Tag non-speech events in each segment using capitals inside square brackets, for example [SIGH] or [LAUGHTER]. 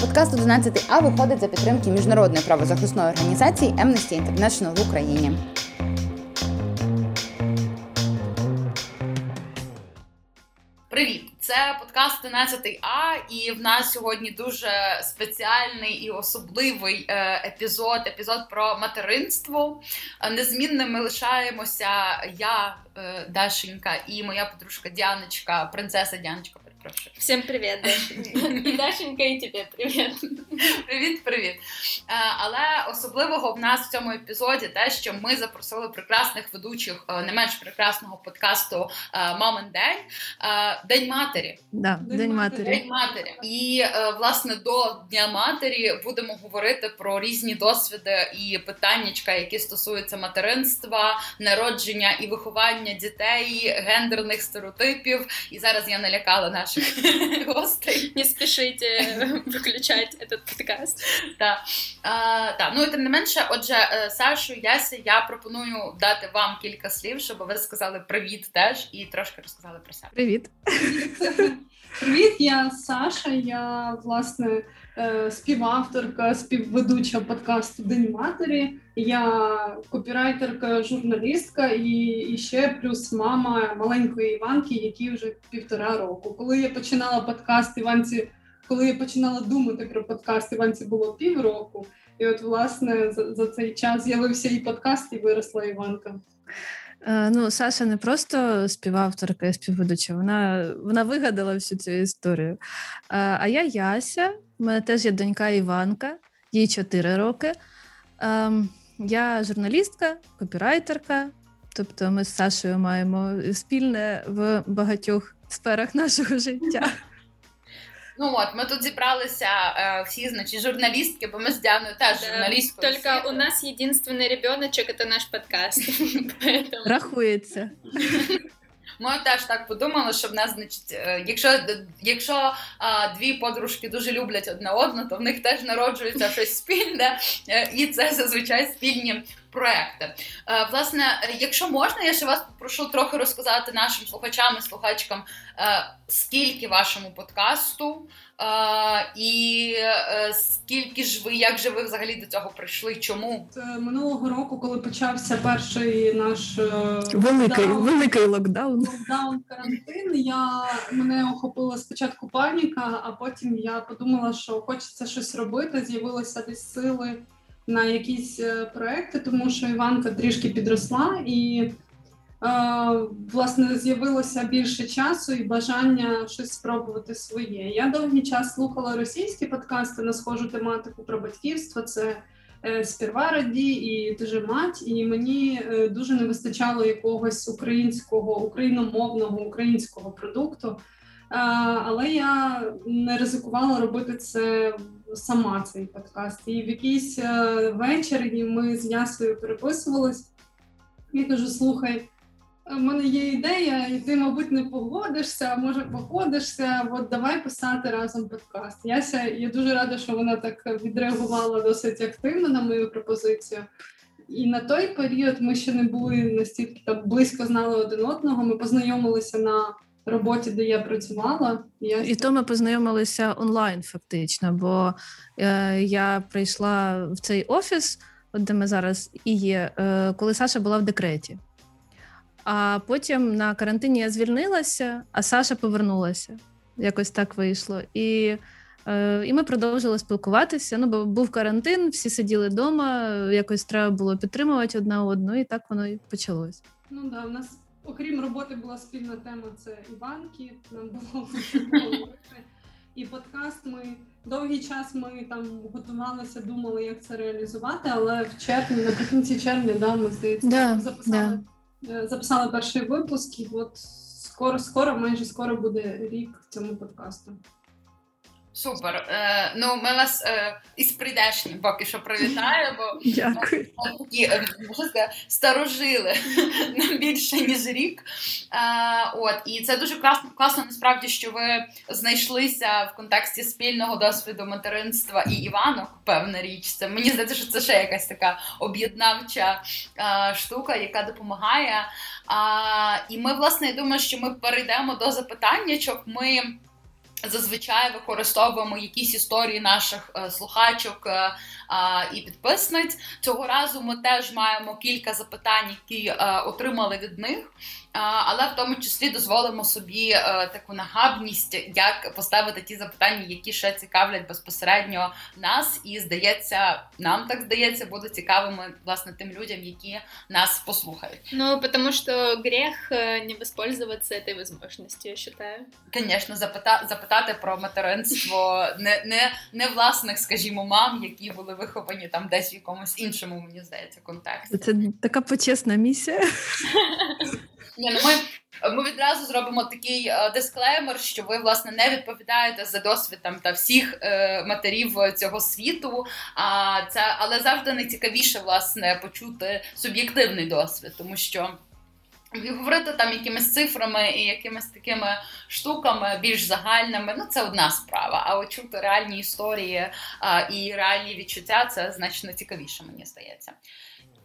Подкаст 11 А виходить за підтримки міжнародної правозахисної організації Amnesty International в Україні. Привіт, це подкаст 11 А, і в нас сьогодні дуже спеціальний і особливий е, епізод. Епізод про материнство. Незмінним ми лишаємося я, е, Дашенька, і моя подружка Діаночка, принцеса Діаночка. Прошу. Всем привет, Дашенька. [LAUGHS] Дашенька, і тобі привіт. Привіт, привіт. Е, але особливого в нас в цьому епізоді те, що ми запросили прекрасних ведучих е, не менш прекрасного подкасту е, Мамин День День матері. Да, День, День матері. День матері. І власне до Дня матері будемо говорити про різні досвіди і питаннячка, які стосуються материнства, народження і виховання дітей, гендерних стереотипів. І зараз я налякала наш наших гостей. [LAUGHS] Не спішите [LAUGHS] виключати этот подкаст. Да. А, да. ну і тим не менше, отже, е, Сашу, Ясі, я пропоную дати вам кілька слів, щоб ви сказали привіт теж і трошки розказали про себе. Привіт. [LAUGHS] Привіт, я Саша. Я власне співавторка, співведуча подкасту День матері. Я копірайтерка, журналістка і, і ще плюс мама маленької Іванки, якій вже півтора року. Коли я починала подкаст Іванці, коли я починала думати про подкаст, Іванці було півроку. І от, власне, за, за цей час з'явився і подкаст, і виросла Іванка. Е, ну, Саша не просто співавторка і співведуча, вона вона вигадала всю цю історію. Е, а я Яся, у мене теж є донька Іванка, їй 4 роки. Ем, я журналістка, копірайтерка, тобто ми з Сашою маємо спільне в багатьох сферах нашого життя. Ну от ми тут зібралися е, всі, значить, журналістки, бо ми з Діаною теж журналісткою. Тільки у нас єдиний ребеночок – це наш подкаст. Рахується. Ми теж так подумали, що в нас, значить, е, якщо якщо а, дві подружки дуже люблять одне одну, то в них теж народжується щось спільне, е, і це зазвичай спільні проекти. Е, власне, якщо можна, я ще вас попрошу трохи розказати нашим слухачам і слухачкам, е, скільки вашому подкасту, е, і скільки ж ви, як же ви взагалі до цього прийшли? Чому минулого року, коли почався перший наш великий локдаун, великий локдаун, локдаун карантин, я мене охопила спочатку паніка, а потім я подумала, що хочеться щось робити. З'явилися десь сили на якісь е, проекти, тому що Іванка трішки підросла і. Е, власне, з'явилося більше часу і бажання щось спробувати своє. Я довгий час слухала російські подкасти на схожу тематику про батьківство. Це е, «Сперва раді» і «Ти мать», і мені дуже не вистачало якогось українського, україномовного українського продукту. Але я не ризикувала робити це сама цей подкаст. І в якийсь е, вечір ми з Ясою переписувались. Я кажу: слухай, у мене є ідея, і ти, мабуть, не погодишся, а може погодишся. От давай писати разом подкаст. Яся, я дуже рада, що вона так відреагувала досить активно на мою пропозицію. І на той період ми ще не були настільки там близько знали один одного. Ми познайомилися на роботі, де я працювала. Я... І то ми познайомилися онлайн, фактично, бо е, я прийшла в цей офіс, от де ми зараз і є, е, коли Саша була в декреті. А потім на карантині я звільнилася, а Саша повернулася. Якось так вийшло. І е, і ми продовжили спілкуватися. Ну, бо був карантин, всі сиділи вдома, якось треба було підтримувати одна одну, і так воно і почалось. Ну да, у нас окрім роботи, була спільна тема це і банки. Нам було [LAUGHS] і подкаст. Ми довгий час ми там готувалися, думали, як це реалізувати. Але в червні, наприкінці червня, да, ми здається, да, записали да. Е, записали перший випуск. І от скоро, скоро, майже скоро буде рік цьому подкасту. Супер. Е, Ну, ми вас е, із прийдешнім поки що привітаю, бо Дякую. такі е, старожили [LAUGHS] нам більше ніж рік. Е, от і це дуже класно, класно. Насправді, що ви знайшлися в контексті спільного досвіду материнства і Іванок. Певна річ. Це мені здається, що це ще якась така об'єднавча е, штука, яка допомагає. І ми, власне, я думаю, що ми перейдемо до запитання, щоб ми. Зазвичай використовуємо якісь історії наших е, слухачок і підписниць. Цього разу ми теж маємо кілька запитань, які е, отримали від них але в тому числі дозволимо собі е, таку нагабність, як поставити ті запитання, які ще цікавлять безпосередньо нас, і здається, нам так здається, буде цікавими власне тим людям, які нас послухають. Ну тому що грех е, не воспользуватися цією можливістю, я вважаю. Звісно, запита запитати про материнство [LAUGHS] не не, не власних, скажімо, мам, які були виховані там десь в якомусь іншому, мені здається, контексті. Це така почесна місія. Ні, ну ми ми відразу зробимо такий е, дисклеймер, що ви власне не відповідаєте за досвід там та всіх е, матерів цього світу. А це але завжди найцікавіше власне почути суб'єктивний досвід, тому що. Говорити там якимись цифрами і якимись такими штуками більш загальними, ну це одна справа. А от чути реальні історії а, і реальні відчуття це значно цікавіше, мені здається.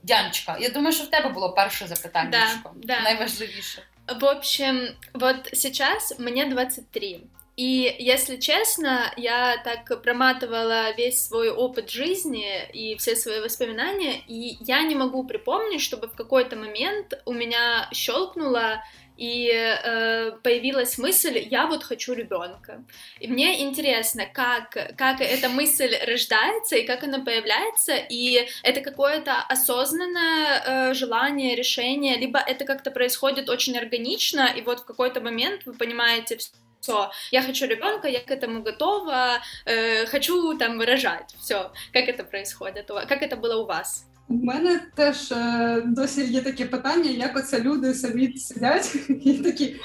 Дяночка, я думаю, що в тебе було перше запитання. Да, да. Найважливіше. В общем, вот сейчас мне 23. И, если честно, я так проматывала весь свой опыт жизни и все свои воспоминания, и я не могу припомнить, чтобы в какой-то момент у меня щелкнуло и э, появилась мысль, я вот хочу ребенка. И мне интересно, как, как эта мысль рождается и как она появляется, и это какое-то осознанное э, желание, решение, либо это как-то происходит очень органично, и вот в какой-то момент вы понимаете, все, я хочу ребенка, я к этому готова, э, хочу там рожать, все, как это происходит, как это было у вас? У мене теж е, досі є таке питання, як оце люди самі сидять і такі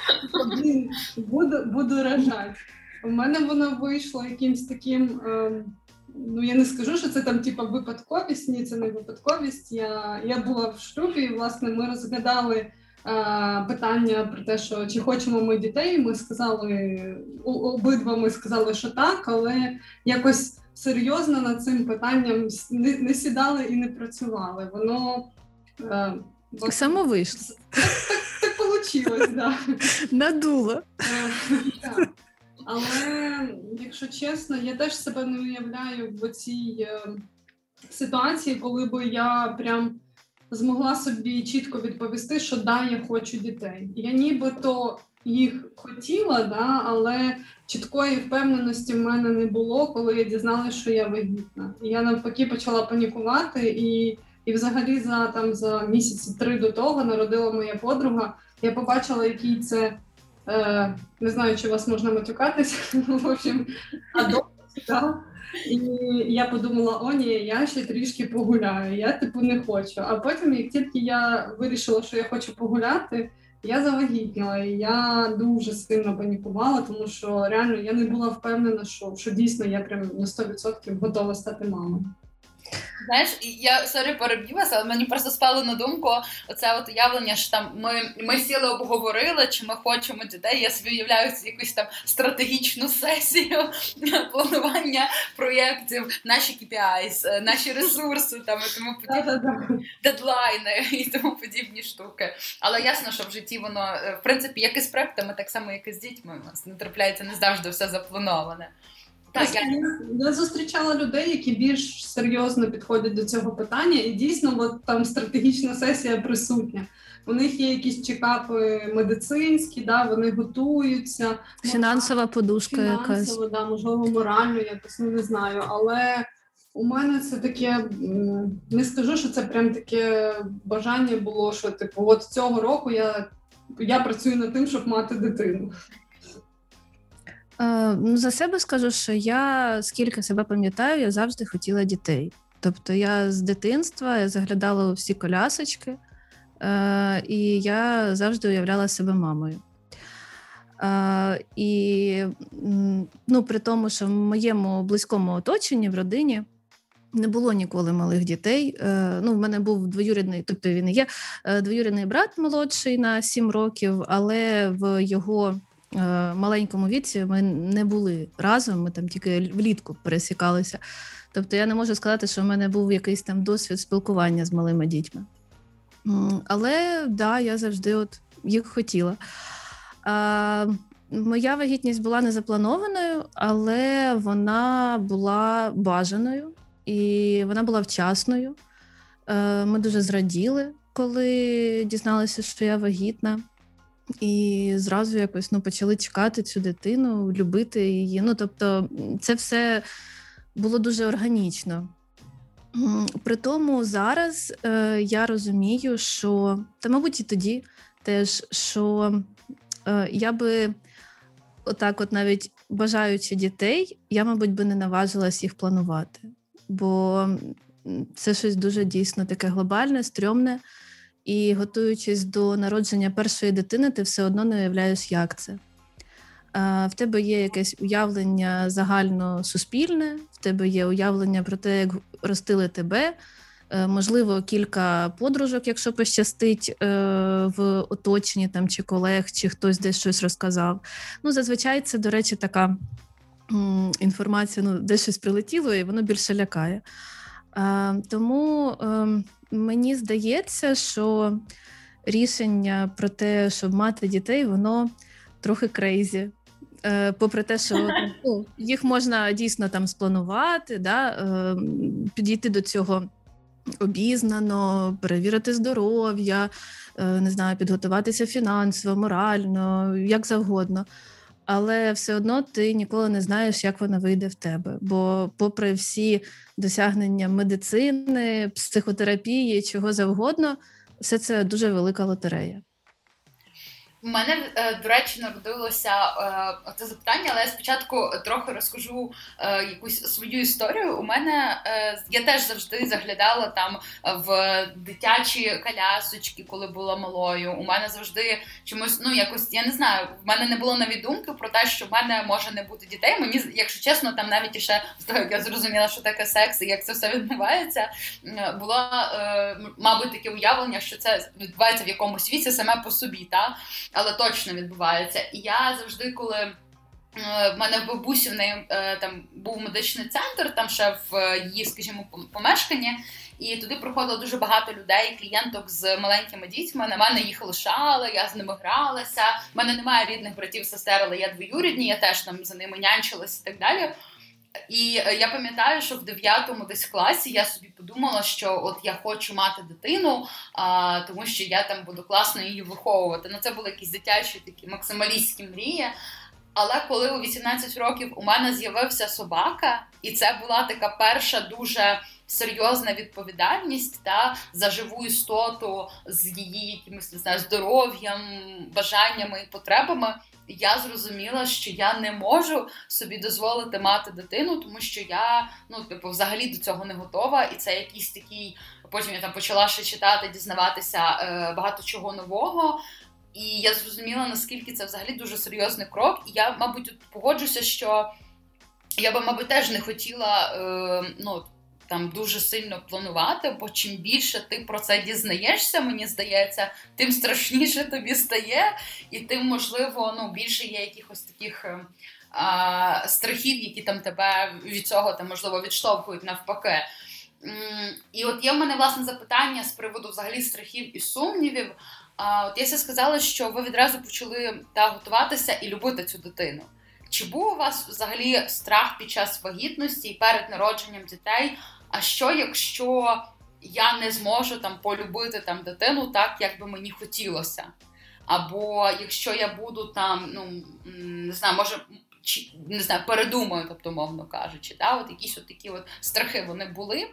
буду буду рожати. У мене воно вийшло якимсь таким. Е, ну я не скажу, що це там типа випадковість. Ні, це не випадковість. Я я була в шлюбі, і власне ми розглядали е, питання про те, що чи хочемо ми дітей. Ми сказали обидва. Ми сказали, що так, але якось серйозно над цим питанням не, не сідали і не працювали. Воно е, так само вийшло. Так так, так вийшло, да. [LAUGHS] Надуло. Е, Але, якщо чесно, я теж себе не уявляю в цій е, ситуації, коли би я прям змогла собі чітко відповісти, що да, я хочу дітей. Я нібито їх хотіла, да, але чіткої впевненості в мене не було, коли я дізналася, що я вагітна. І я навпаки почала панікувати, і і взагалі за там за місяці три до того народила моя подруга. Я побачила, який це е, не знаю, чи вас можна матюкатись, [LAUGHS] в общем, [LAUGHS] а І я подумала, о, ні, я ще трішки погуляю, я типу не хочу. А потім, як тільки я вирішила, що я хочу погуляти, я завагітніла, і я дуже сильно панікувала, тому що реально я не була впевнена, що що дійсно я прям на 100% готова стати мамою. Знаєш, я sorry переб'юся, але мені просто спало на думку оце от уявлення, що там ми ми сіли, обговорили, чи ми хочемо дітей. Я собі уявляю якусь там стратегічну сесію [LAUGHS] планування проєктів, наші KPIs, е, наші ресурси там і тому [LAUGHS] подібні дедлайни і тому подібні штуки. Але ясно, що в житті воно е, в принципі як і з проектами, так само як і з дітьми. У нас не трапляється не завжди все заплановане. Так, я... я зустрічала людей, які більш серйозно підходять до цього питання, і дійсно, от там стратегічна сесія присутня. У них є якісь чекапи медицинські, да, вони готуються. Фінансова подушка Фінансово, якась. да, можливо, морально, якось ну, не знаю. Але у мене це таке, не скажу, що це прям таке бажання було, що типу, от цього року я, я працюю над тим, щоб мати дитину. Е, ну, За себе скажу, що я скільки себе пам'ятаю, я завжди хотіла дітей. Тобто я з дитинства заглядала у всі колясочки, е, і я завжди уявляла себе мамою. Е, і ну, при тому, що в моєму близькому оточенні в родині не було ніколи малих дітей. Е, ну, В мене був двоюрідний, тобто він є двоюрідний брат молодший на 7 років, але в його маленькому віці ми не були разом, ми там тільки влітку пересікалися. Тобто я не можу сказати, що в мене був якийсь там досвід спілкування з малими дітьми. Але да, я завжди от їх хотіла. А, моя вагітність була не запланованою, але вона була бажаною і вона була вчасною. Е, Ми дуже зраділи, коли дізналися, що я вагітна. І зразу якось ну, почали чекати цю дитину, любити її. Ну, тобто, це все було дуже органічно. При тому зараз е, я розумію, що та, мабуть, і тоді теж, що е, я би отак, от навіть бажаючи дітей, я, мабуть, би не наважилась їх планувати, бо це щось дуже дійсно таке глобальне, стрьомне. І готуючись до народження першої дитини, ти все одно не уявляєш, як це. В тебе є якесь уявлення загально суспільне, в тебе є уявлення про те, як ростили тебе. Е, можливо, кілька подружок, якщо пощастить е, в оточенні там чи колег, чи хтось десь щось розказав. Ну, зазвичай це, до речі, така інформація, ну, десь щось прилетіло, і воно більше лякає. Тому ем, мені здається, що рішення про те, щоб мати дітей, воно трохи крейзі. Е, попри те, що [LAUGHS] ну, їх можна дійсно там спланувати, да, е, підійти до цього обізнано, перевірити здоров'я, е, не знаю, підготуватися фінансово, морально, як завгодно. Але все одно ти ніколи не знаєш, як вона вийде в тебе. Бо, попри всі досягнення медицини, психотерапії, чого завгодно, все це дуже велика лотерея. У мене, е, до речі, народилося е, це запитання, але я спочатку трохи розкажу е, якусь свою історію. У мене я теж завжди заглядала там в дитячі колясочки, коли була малою. У мене завжди чомусь, ну якось я не знаю, в мене не було навіть думки про те, що в мене може не бути дітей. Мені, якщо чесно, там навіть ще з того, як я зрозуміла, що таке секс і як це все відбувається, було, мабуть, таке уявлення, що це відбувається в якомусь світі саме по собі. Та? Але точно відбувається. І я завжди, коли. Е, в мене в бабусі в неї е, там був медичний центр, там ще в е, її, скажімо, помешканні, і туди приходило дуже багато людей, клієнток з маленькими дітьми. На мене їх лишали, я з ними гралася. У мене немає рідних братів, сестер, але я двоюрідні, я теж там за ними нянчилась і так далі. І е, я пам'ятаю, що в 9 десь класі я собі подумала, що от я хочу мати дитину, а, тому що я там буду класно її виховувати. Ну це були якісь дитячі такі максималістські мрії. Але коли у 18 років у мене з'явився собака, і це була така перша дуже серйозна відповідальність та за живу істоту з її якимось не знаю, здоров'ям, бажаннями і потребами я зрозуміла, що я не можу собі дозволити мати дитину, тому що я ну, типу, взагалі до цього не готова, і це якийсь такий. Потім я там почала ще читати, дізнаватися е, багато чого нового. І я зрозуміла, наскільки це взагалі дуже серйозний крок. І я, мабуть, погоджуся, що я би, мабуть, теж не хотіла е, ну, там дуже сильно планувати, бо чим більше ти про це дізнаєшся, мені здається, тим страшніше тобі стає, і тим, можливо, ну, більше є якихось таких. Ем, а, Страхів, які там тебе від цього там, можливо відштовхують навпаки. І от є в мене власне запитання з приводу взагалі страхів і сумнівів. А, От я сказала, що ви відразу почали та готуватися і любити цю дитину. Чи був у вас взагалі страх під час вагітності і перед народженням дітей? А що, якщо я не зможу там полюбити там дитину так, як би мені хотілося? Або якщо я буду там, ну не знаю, може чи не знаю, передумаю, тобто, мовно кажучи, да, от якісь от такі от страхи вони були.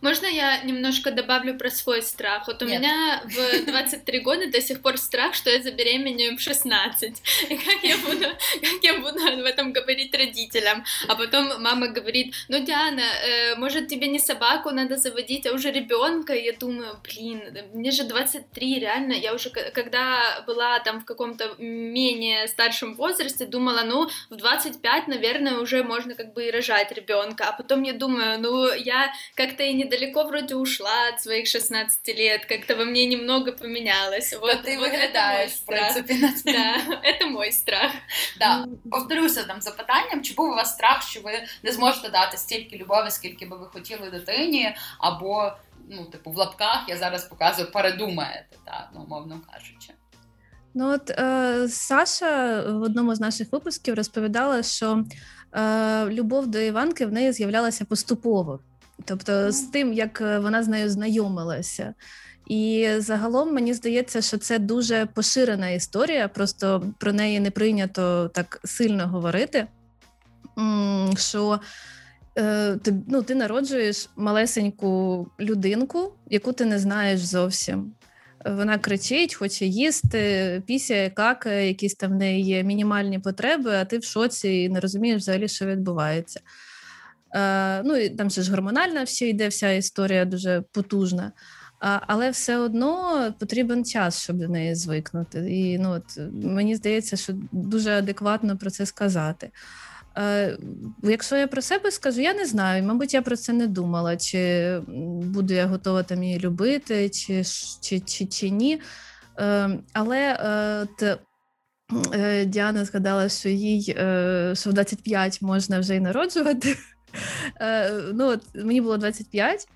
Можно я немножко добавлю про свой страх? Вот у Нет. меня в 23 года до сих пор страх, что я забеременею в 16. И как я буду, как я буду в этом говорить родителям? А потом мама говорит, ну, Диана, э, может, тебе не собаку надо заводить, а уже ребенка? И я думаю, блин, мне же 23, реально, я уже, когда была там в каком-то менее старшем возрасте, думала, ну, в 25, наверное, уже можно как бы и рожать ребенка. А потом я думаю, ну, я как-то и не недалеко вроде ушла от своих 16 лет, как-то во мне немного поменялось. Вот, ты вот выглядаешь, в принципе, на Да, это мой страх. Да, повторюся там запитанням, чи був у вас страх, що ви не зможете дати стільки любові, скільки би ви хотіли дитині, або, ну, типу, в лапках я зараз показую, передумаєте, так, ну, умовно кажучи. Ну от е, Саша в одному з наших випусків розповідала, що е, любов до Іванки в неї з'являлася поступово, тобто з тим, як е, вона з нею знайомилася. І загалом мені здається, що це дуже поширена історія, просто про неї не прийнято так сильно говорити. Що е, ти ну, ти народжуєш малесеньку людинку, яку ти не знаєш зовсім. Вона кричить, хоче їсти, пісяє, какає, якісь там в неї є мінімальні потреби, а ти в шоці і не розумієш взагалі, що відбувається. Е, Ну і там ще ж гормональна всі йде, вся історія дуже потужна. Але все одно потрібен час, щоб до неї звикнути. І ну, от, мені здається, що дуже адекватно про це сказати. Е, Якщо я про себе скажу, я не знаю. Мабуть, я про це не думала, чи буду я готова там її любити, чи чи, чи, чи ні. Е, Але от, Діана згадала, що їй що в 25 можна вже й народжувати. Е, ну, от, Мені було 25.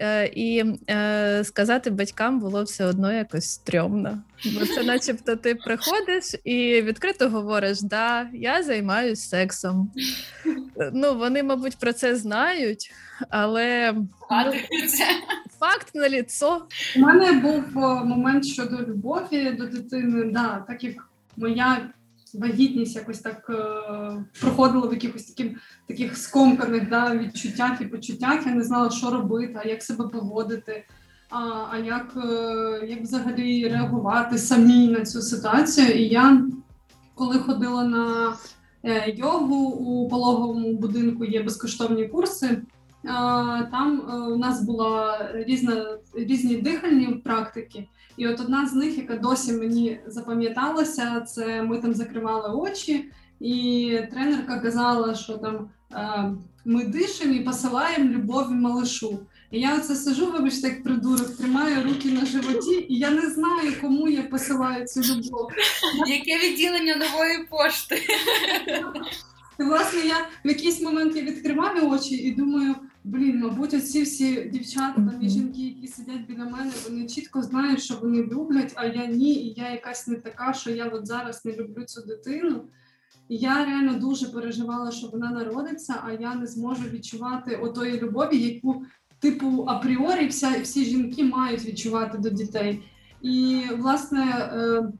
Е, і е, сказати батькам було все одно якось стрьомно. Бо це, начебто, ти приходиш і відкрито говориш: да, я займаюся сексом. Ну, вони, мабуть, про це знають, але ну, факт на ліцо. У мене був момент щодо любові до дитини, да, так як моя вагітність якось так е, проходила в якихось таких таких скомканих да, відчуттях і почуттях. Я не знала, що робити, а як себе поводити, а а як е, як взагалі реагувати самі на цю ситуацію. І я коли ходила на е, йогу у пологовому будинку, є безкоштовні курси. Там е, у нас була різна різні дихальні практики, і от одна з них, яка досі мені запам'яталася, це ми там закривали очі, і тренерка казала, що там е, ми дишимо і посилаємо любові малишу. І я оце сижу, вибачте, як придурок, тримаю руки на животі, і я не знаю, кому я посилаю цю любов. Яке відділення нової пошти? Власне, я в якийсь момент я відкриваю очі і думаю. Блін, мабуть, оці всі дівчата там і жінки, які сидять біля мене, вони чітко знають, що вони люблять, а я ні, і я якась не така, що я от зараз не люблю цю дитину. І я реально дуже переживала, що вона народиться, а я не зможу відчувати отої любові, яку, типу, апріорі вся, всі жінки мають відчувати до дітей. І, власне, е,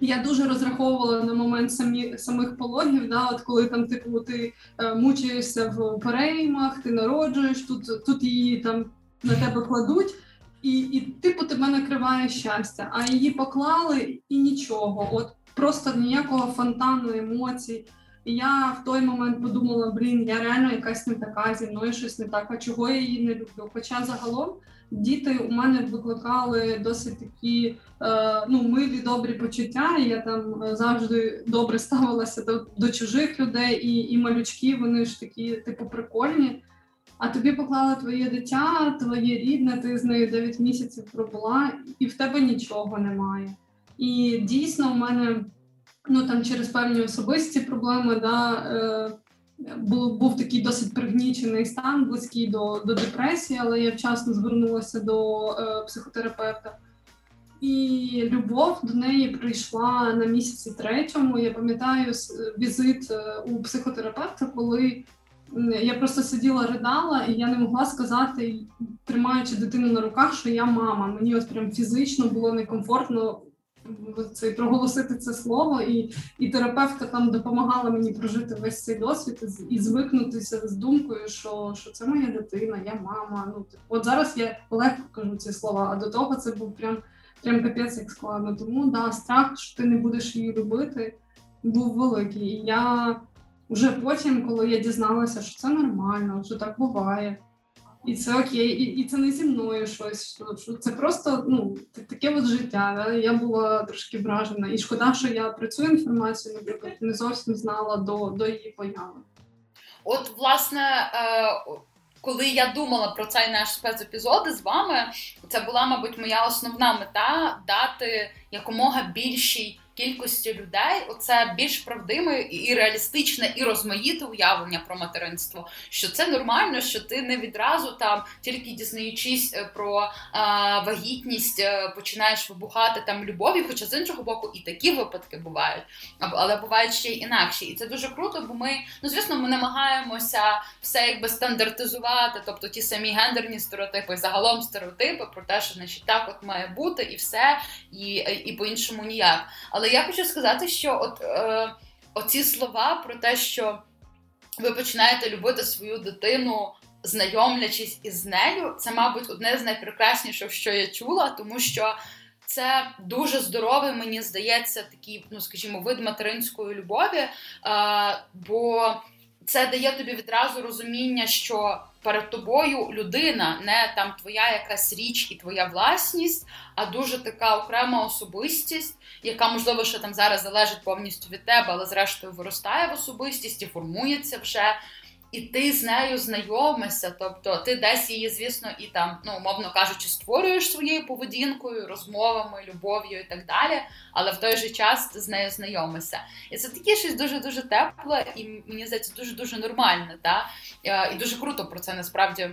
я дуже розраховувала на момент самі самих пологів, да, от коли там типу ти е, мучаєшся в переймах, ти народжуєш, тут тут її там на тебе кладуть, і і типу тебе накриває щастя. А її поклали і нічого. От просто ніякого фонтану емоцій. І я в той момент подумала: блін, я реально якась не така, зі мною щось не так, а чого я її не люблю. Хоча загалом діти у мене викликали досить такі е, ну, милі добрі почуття. Я там е, завжди добре ставилася до, до чужих людей, і і малючки вони ж такі, типу, прикольні. А тобі поклали твоє дитя, твоє рідне, ти з нею 9 місяців пробула, і в тебе нічого немає. І дійсно, у мене ну там через певні особисті проблеми, да, е, був був такий досить пригнічений стан, близький до до депресії, але я вчасно звернулася до е, психотерапевта. І любов до неї прийшла на місяці третьому. Я пам'ятаю візит е, у психотерапевта, коли я просто сиділа, ридала, і я не могла сказати, тримаючи дитину на руках, що я мама. Мені от прям фізично було некомфортно це проголосити це слово, і і терапевтка там допомагала мені прожити весь цей досвід і звикнутися з думкою, що що це моя дитина, я мама. Ну от зараз я легко кажу ці слова, а до того це був прям прям капець як складно. Тому да, страх, що ти не будеш її любити, був великий. І я вже потім, коли я дізналася, що це нормально, що так буває. І це окей, і і це не зі мною щось. Що, що Це просто ну, таке от життя. Да? Я була трошки вражена. І шкода, що я про цю інформацію, наприклад, не зовсім знала до до її появи. От, власне, е, коли я думала про цей наш спецепізод з вами, це була, мабуть, моя основна мета дати якомога більшій кількості людей оце більш правдиме і реалістичне, і розмаїте уявлення про материнство. Що це нормально, що ти не відразу там, тільки дізнаючись е, про а, вагітність, е, починаєш вибухати там любові, хоча з іншого боку, і такі випадки бувають, але бувають ще й інакші. І це дуже круто, бо ми, ну звісно, ми намагаємося все якби стандартизувати, тобто ті самі гендерні стереотипи, загалом стереотипи про те, що значить так от має бути, і все, і і по-іншому ніяк. Але я хочу сказати, що от е, оці слова про те, що ви починаєте любити свою дитину. Знайомлячись із нею, це, мабуть, одне з найпрекрасніших, що я чула, тому що це дуже здоровий, мені здається, такий, ну скажімо, вид материнської любові. Е, бо це дає тобі відразу розуміння, що перед тобою людина, не там твоя якась річ і твоя власність, а дуже така окрема особистість, яка, можливо, ще там зараз залежить повністю від тебе, але зрештою виростає в особистість і формується вже і ти з нею знайомишся, тобто ти десь її, звісно, і там, ну умовно кажучи, створюєш своєю поведінкою, розмовами, любов'ю і так далі. Але в той же час ти з нею знайомишся. І це таке щось дуже дуже тепле, і мені здається, дуже дуже нормальне. Та? І дуже круто про це насправді.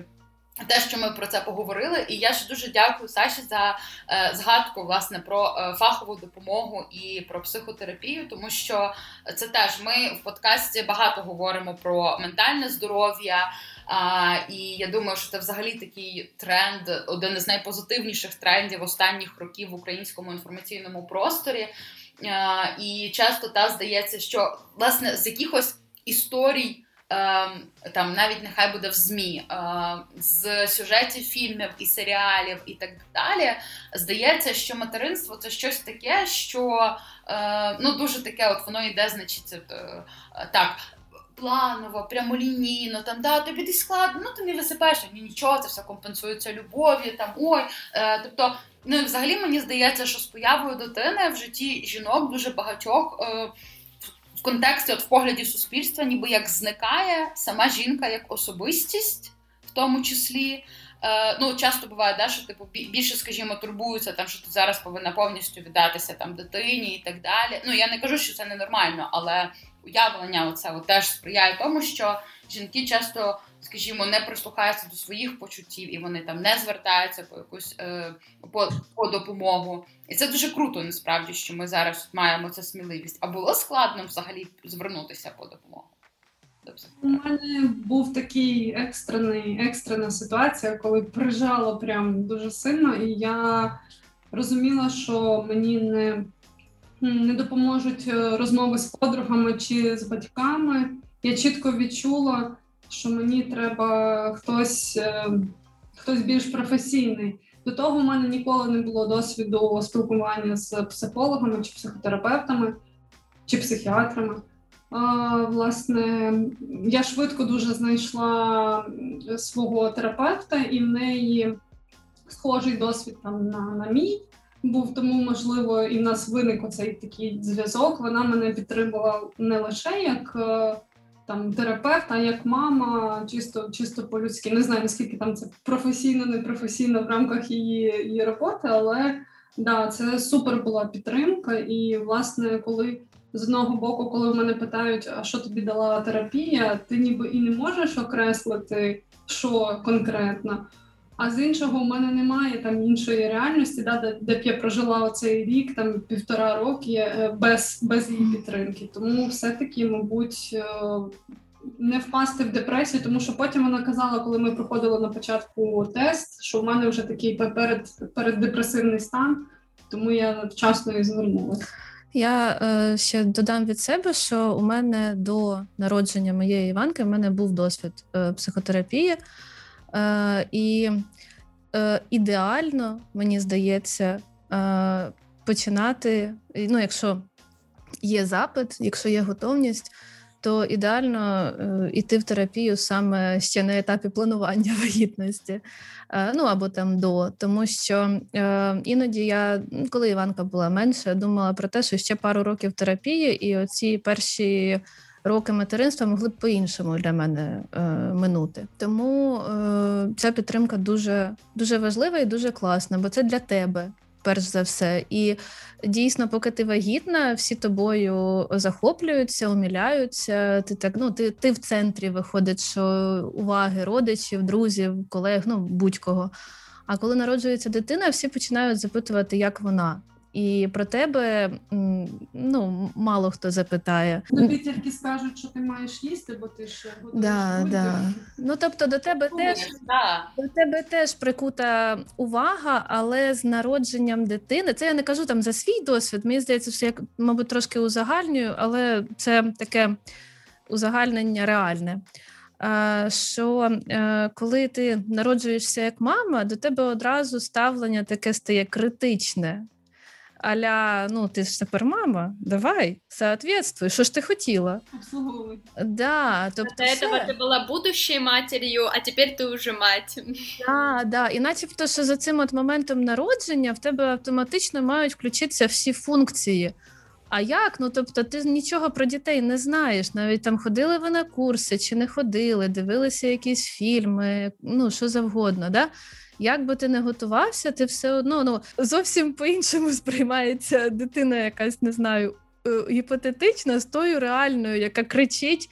Те, що ми про це поговорили, і я ще дуже дякую Саші за е, згадку власне про е, фахову допомогу і про психотерапію, тому що це теж ми в подкасті багато говоримо про ментальне здоров'я. А, І я думаю, що це взагалі такий тренд, один із найпозитивніших трендів останніх років в українському інформаційному просторі. А, І часто та здається, що власне з якихось історій. Ем, там навіть нехай буде в ЗМІ е, з сюжетів фільмів і серіалів і так далі. Здається, що материнство це щось таке, що е, ну дуже таке, от воно йде, значить, е, так. Планово, прямолінійно, там да, тобі десь складно, ну ти не висипаєш, ні нічого, це все компенсується любов'ю, там ой. Е, Тобто, ну взагалі мені здається, що з появою дитини в житті жінок дуже багатьох. Е, контексті, от в погляді суспільства, ніби як зникає сама жінка як особистість, в тому числі. Е, ну, часто буває, да, що типу більше, скажімо, турбуються, там що ти зараз повинна повністю віддатися там дитині і так далі. Ну я не кажу, що це ненормально, але уявлення оце от теж сприяє тому, що жінки часто скажімо, не прислухаються до своїх почуттів, і вони там не звертаються по якусь е, по, по допомогу. І це дуже круто, насправді, що ми зараз маємо цю сміливість. А було складно взагалі звернутися по допомогу. У мене був такий екстрений, екстрена ситуація, коли прижало прям дуже сильно, і я розуміла, що мені не не допоможуть е, розмови з подругами чи з батьками. Я чітко відчула, що мені треба хтось, е, хтось більш професійний. До того в мене ніколи не було досвіду спілкування з психологами чи психотерапевтами чи психіатрами. А, Власне, я швидко дуже знайшла свого терапевта, і в неї схожий досвід там на, на мій був, тому можливо, і в нас виник оцей такий зв'язок. Вона мене підтримувала не лише як е, там терапевт, а як мама, чисто чисто по-людськи. Не знаю, наскільки там це професійно, не професійно в рамках її її роботи, але да, це супер була підтримка. І, власне, коли з одного боку, коли в мене питають, а що тобі дала терапія, ти ніби і не можеш окреслити, що конкретно. А з іншого, в мене немає там іншої реальності, да, де, де б я прожила оцей рік, там півтора роки е, без без її підтримки. Тому все-таки, мабуть, е, не впасти в депресію, тому що потім вона казала, коли ми проходили на початку тест, що в мене вже такий перед, переддепресивний стан, тому я вчасно і звернулася. Я е, ще додам від себе, що у мене до народження моєї Іванки в мене був досвід е, психотерапії. Е, І е, ідеально, мені здається, е, починати, ну, якщо є запит, якщо є готовність, то ідеально йти в терапію саме ще на етапі планування [LAUGHS] вагітності, ну або там до. Тому що іноді я, коли Іванка була менше, думала про те, що ще пару років терапії, і оці перші роки материнства могли б по-іншому для мене е, минути. Тому е, ця підтримка дуже дуже важлива і дуже класна, бо це для тебе. перш за все. І дійсно, поки ти вагітна, всі тобою захоплюються, уміляються. Ти так, ну ти ти в центрі виходить, що уваги родичів, друзів, колег, ну будь-кого. А коли народжується дитина, всі починають запитувати, як вона. І про тебе ну, мало хто запитає. Тобі тільки скажуть, що ти маєш їсти, бо ти ж да, да. Ну тобто до тебе ну, теж да. до тебе теж прикута увага, але з народженням дитини це я не кажу там за свій досвід. Мені здається, що я, мабуть, трошки узагальнюю, але це таке узагальнення реальне. Що е, коли ти народжуєшся як мама, до тебе одразу ставлення таке стає критичне аля, ну ти ж тепер мама, давай, соответствуй, що ж ти хотіла? Обслуговуй. Да, тобто До этого ти була будущою матір'ю, а тепер ти вже мать. [LAUGHS] Да, да. І начебто, що за цим от моментом народження в тебе автоматично мають включитися всі функції. А як? Ну тобто, ти нічого про дітей не знаєш. Навіть там ходили ви на курси чи не ходили, дивилися якісь фільми, ну що завгодно. Да? Як би ти не готувався, ти все одно ну зовсім по-іншому [LAUGHS] сприймається дитина, якась не знаю, е, гіпотетична з тою реальною, яка кричить.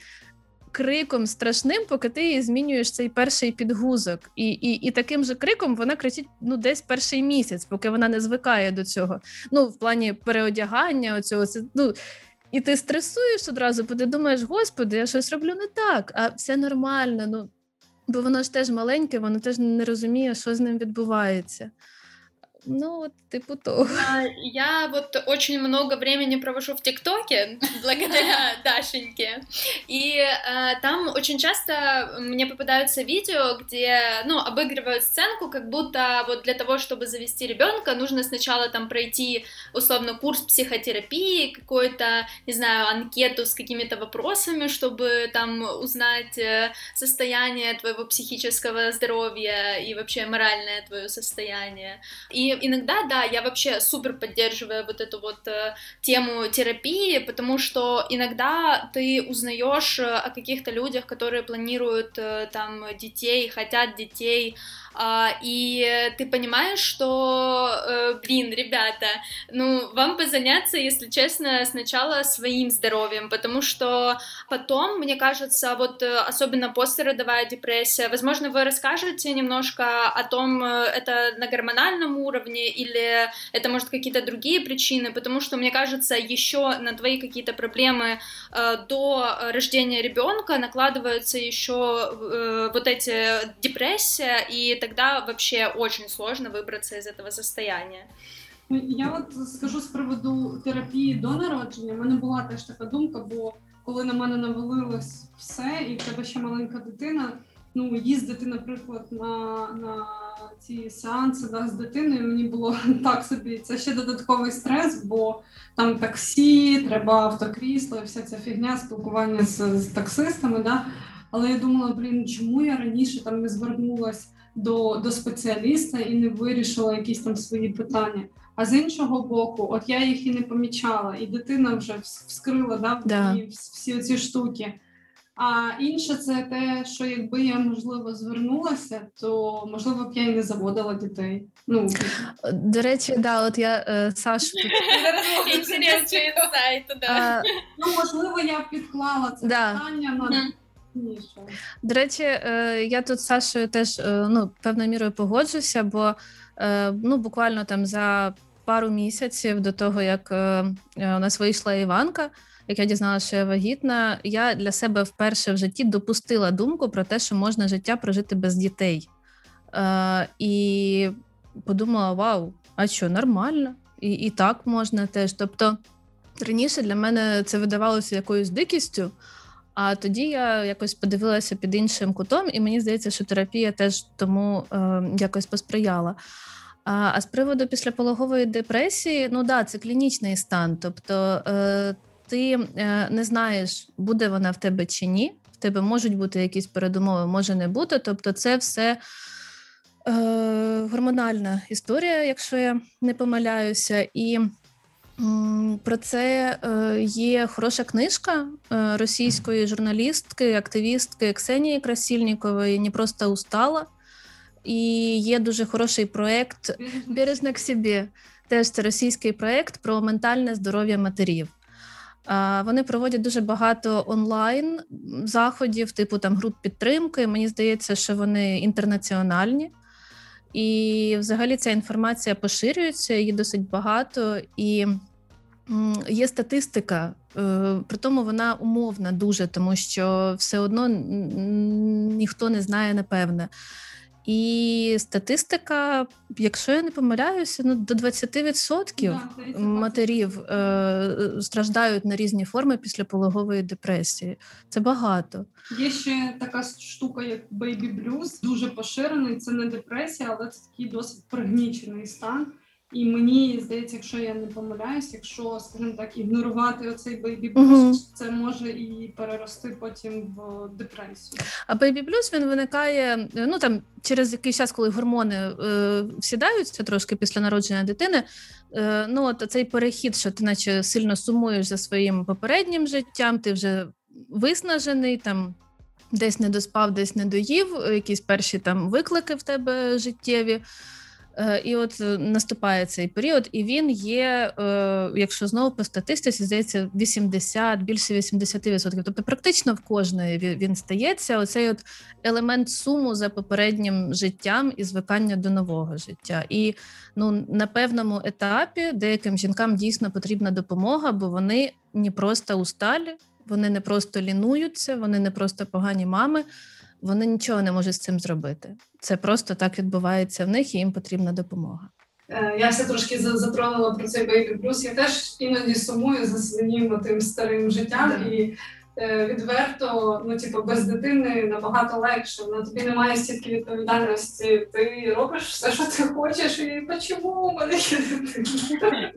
Криком страшним, поки ти її змінюєш цей перший підгузок, і і, і таким же криком вона кричить ну десь перший місяць, поки вона не звикає до цього. Ну, в плані переодягання, оцього це ну і ти стресуєш одразу, бо ти думаєш, господи, я щось роблю не так, а все нормально. Ну бо воно ж теж маленьке, воно теж не розуміє, що з ним відбувається. Ну, вот типу того. Я вот очень много времени провожу в ТикТоке [LAUGHS] благодаря [LAUGHS] Дашеньке. И э, там очень часто мне попадаются видео, где, ну, обыгрывают сценку, как будто вот для того, чтобы завести ребенка, нужно сначала там пройти, условно, курс психотерапии, какой-то, не знаю, анкету с какими-то вопросами, чтобы там узнать э, состояние твоего психического здоровья и вообще моральное твое состояние. И иногда, да, я вообще супер поддерживаю вот эту вот э, тему терапии, потому что иногда ты узнаешь э, о каких-то людях, которые планируют э, там детей, хотят детей, а, и ты понимаешь, что, э, блин, ребята, ну, вам бы заняться, если честно, сначала своим здоровьем, потому что потом, мне кажется, вот э, особенно послеродовая депрессия, возможно, вы расскажете немножко о том, э, это на гормональном уровне или это, может, какие-то другие причины, потому что, мне кажется, еще на твои какие-то проблемы до рождения ребенка накладываются еще вот эти депрессия и тогда вообще очень сложно вибратися из этого состояния. Ну, я от скажу з приводу терапії до народження. У мене була теж така думка, бо коли на мене навалилось все, і в тебе ще маленька дитина. Ну, їздити, наприклад, на на ці сеанси да, з дитиною мені було [LAUGHS] так собі. Це ще додатковий стрес, бо там таксі, треба автокрісло, вся ця фігня, спілкування з, з таксистами. Да? Але я думала, блін, чому я раніше там не звернулася до до спеціаліста і не вирішила якісь там свої питання. А з іншого боку, от я їх і не помічала, і дитина вже вскрила да, да. всі ці штуки. А інше це те, що якби я можливо звернулася, то можливо б я і не заводила дітей. Ну до речі, да, от я е, Сашу тут... [LAUGHS] Ну можливо, я б підклала це питання на. До речі, е, я тут з Сашою теж е, ну, певною мірою погоджуся, бо ну, буквально там за пару місяців до того, як у нас вийшла Іванка, як я дізналася, що я вагітна, я для себе вперше в житті допустила думку про те, що можна життя прожити без дітей. І подумала: вау, а що, нормально? І, І так можна теж. Тобто раніше для мене це видавалося якоюсь дикістю. А тоді я якось подивилася під іншим кутом, і мені здається, що терапія теж тому е, якось посприяла. А а з приводу післяпологової депресії, ну да, це клінічний стан. Тобто е, ти е, не знаєш, буде вона в тебе чи ні. В тебе можуть бути якісь передумови, може не бути. Тобто, це все. Е, гормональна історія, якщо я не помиляюся, і про це е, є хороша книжка е, російської журналістки, активістки Ксенії Красільнікової не просто устала. І є дуже хороший проєкт «Бережно к собі». Теж це російський проєкт про ментальне здоров'я матерів. Вони проводять дуже багато онлайн заходів, типу там груп підтримки. Мені здається, що вони інтернаціональні. І взагалі ця інформація поширюється, її досить багато. І є статистика, е, при тому вона умовна дуже, тому що все одно ніхто не знає напевне. І статистика, якщо я не помиляюся, ну до 20% да, матерів е, страждають на різні форми післяпологової депресії. Це багато. Є ще така штука, як бейбі блюз, дуже поширений. Це не депресія, але це такий досить пригнічений стан. І мені здається, якщо я не помиляюсь, якщо, скажімо так, ігнорувати оцей бейбі блюз, це може і перерости потім в депресію. А бейбі блюз він виникає ну там через якийсь час, коли гормони е, сідаються трошки після народження дитини. Е, ну от цей перехід, що ти наче сильно сумуєш за своїм попереднім життям, ти вже виснажений там. Десь не доспав, десь не доїв, якісь перші там виклики в тебе життєві. Е, і от е, наступає цей період, і він є, е, якщо знову по статистиці, здається, 80, більше 80%. Тобто, практично в кожної він стається. Оцей от елемент суму за попереднім життям і звикання до нового життя. І ну на певному етапі деяким жінкам дійсно потрібна допомога, бо вони не просто усталі, вони не просто лінуються, вони не просто погані мами вони нічого не можуть з цим зробити. Це просто так відбувається в них, і їм потрібна допомога. Е, я все трошки затронула про цей Baby Blues. Я теж іноді сумую за своїм тим старим життям yeah. і відверто, ну типу, без дитини набагато легше. На тобі немає стільки відповідальності. Ти робиш все, що ти хочеш, і чому у мене є дитина?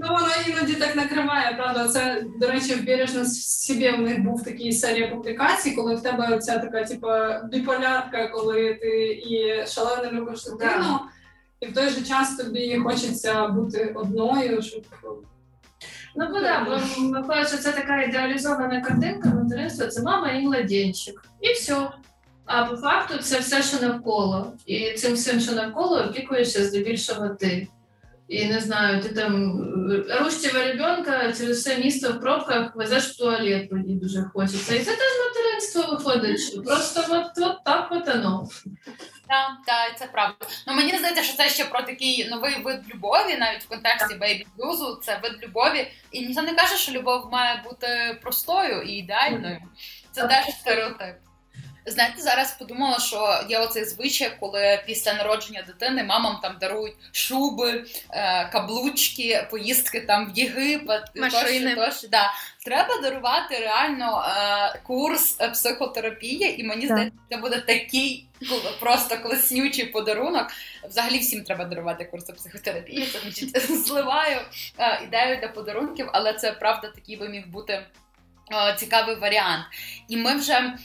Ну воно іноді так накриває. Правда, це до речі, в бережно собі в них був такий серія публікацій, коли в тебе ця така, типу, біполярка, коли ти і шалено любиш дитину. І в той же час тобі хочеться бути одною, щоб Ну бо да, бо виходить, що це така ідеалізована картинка материнства, це мама і младенчик. І все. А по факту це все, що навколо. І цим всім, що навколо, опікуєшся здебільшого ти. І не знаю, ти там рущого ребенка через все місто в пробках везеш в туалет, тоді дуже хочеться. І це теж материнство виходить. Просто от, от так от оно. Так, так, це правда. Ну мені здається, що це ще про такий новий вид любові, навіть в контексті бейбі блюзу, це вид любові. І ніхто не каже, що любов має бути простою і ідеальною. Це теж стереотип. Знаєте, зараз подумала, що є оцей звичай, коли після народження дитини мамам там дарують шуби, е, каблучки, поїздки там в Єгипет, Машини. Тощо, тощо. Да. Треба дарувати реально е, курс психотерапії, і мені здається, це буде такий просто класнючий подарунок. Взагалі всім треба дарувати курси психотерапії. Це значить [LAUGHS] зливаю е, ідею для подарунків, але це правда такий би міг бути. Е, цікавий варіант. І ми вже е,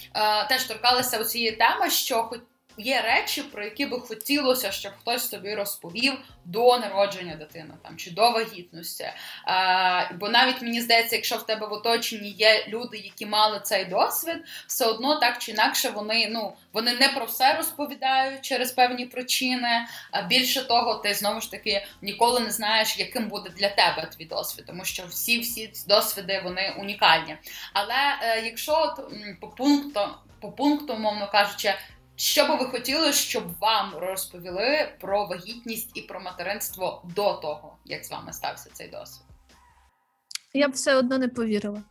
теж торкалися у цієї теми, що є речі, про які би хотілося, щоб хтось тобі розповів до народження дитини там чи до вагітності. А, Бо навіть мені здається, якщо в тебе в оточенні є люди, які мали цей досвід, все одно так чи інакше вони ну вони не про все розповідають через певні причини. А більше того, ти знову ж таки ніколи не знаєш, яким буде для тебе твій досвід, тому що всі всі досвіди вони унікальні. Але е, якщо по пункту, по пункту, мовно кажучи, що би ви хотіли, щоб вам розповіли про вагітність і про материнство до того, як з вами стався цей досвід? Я б все одно не повірила.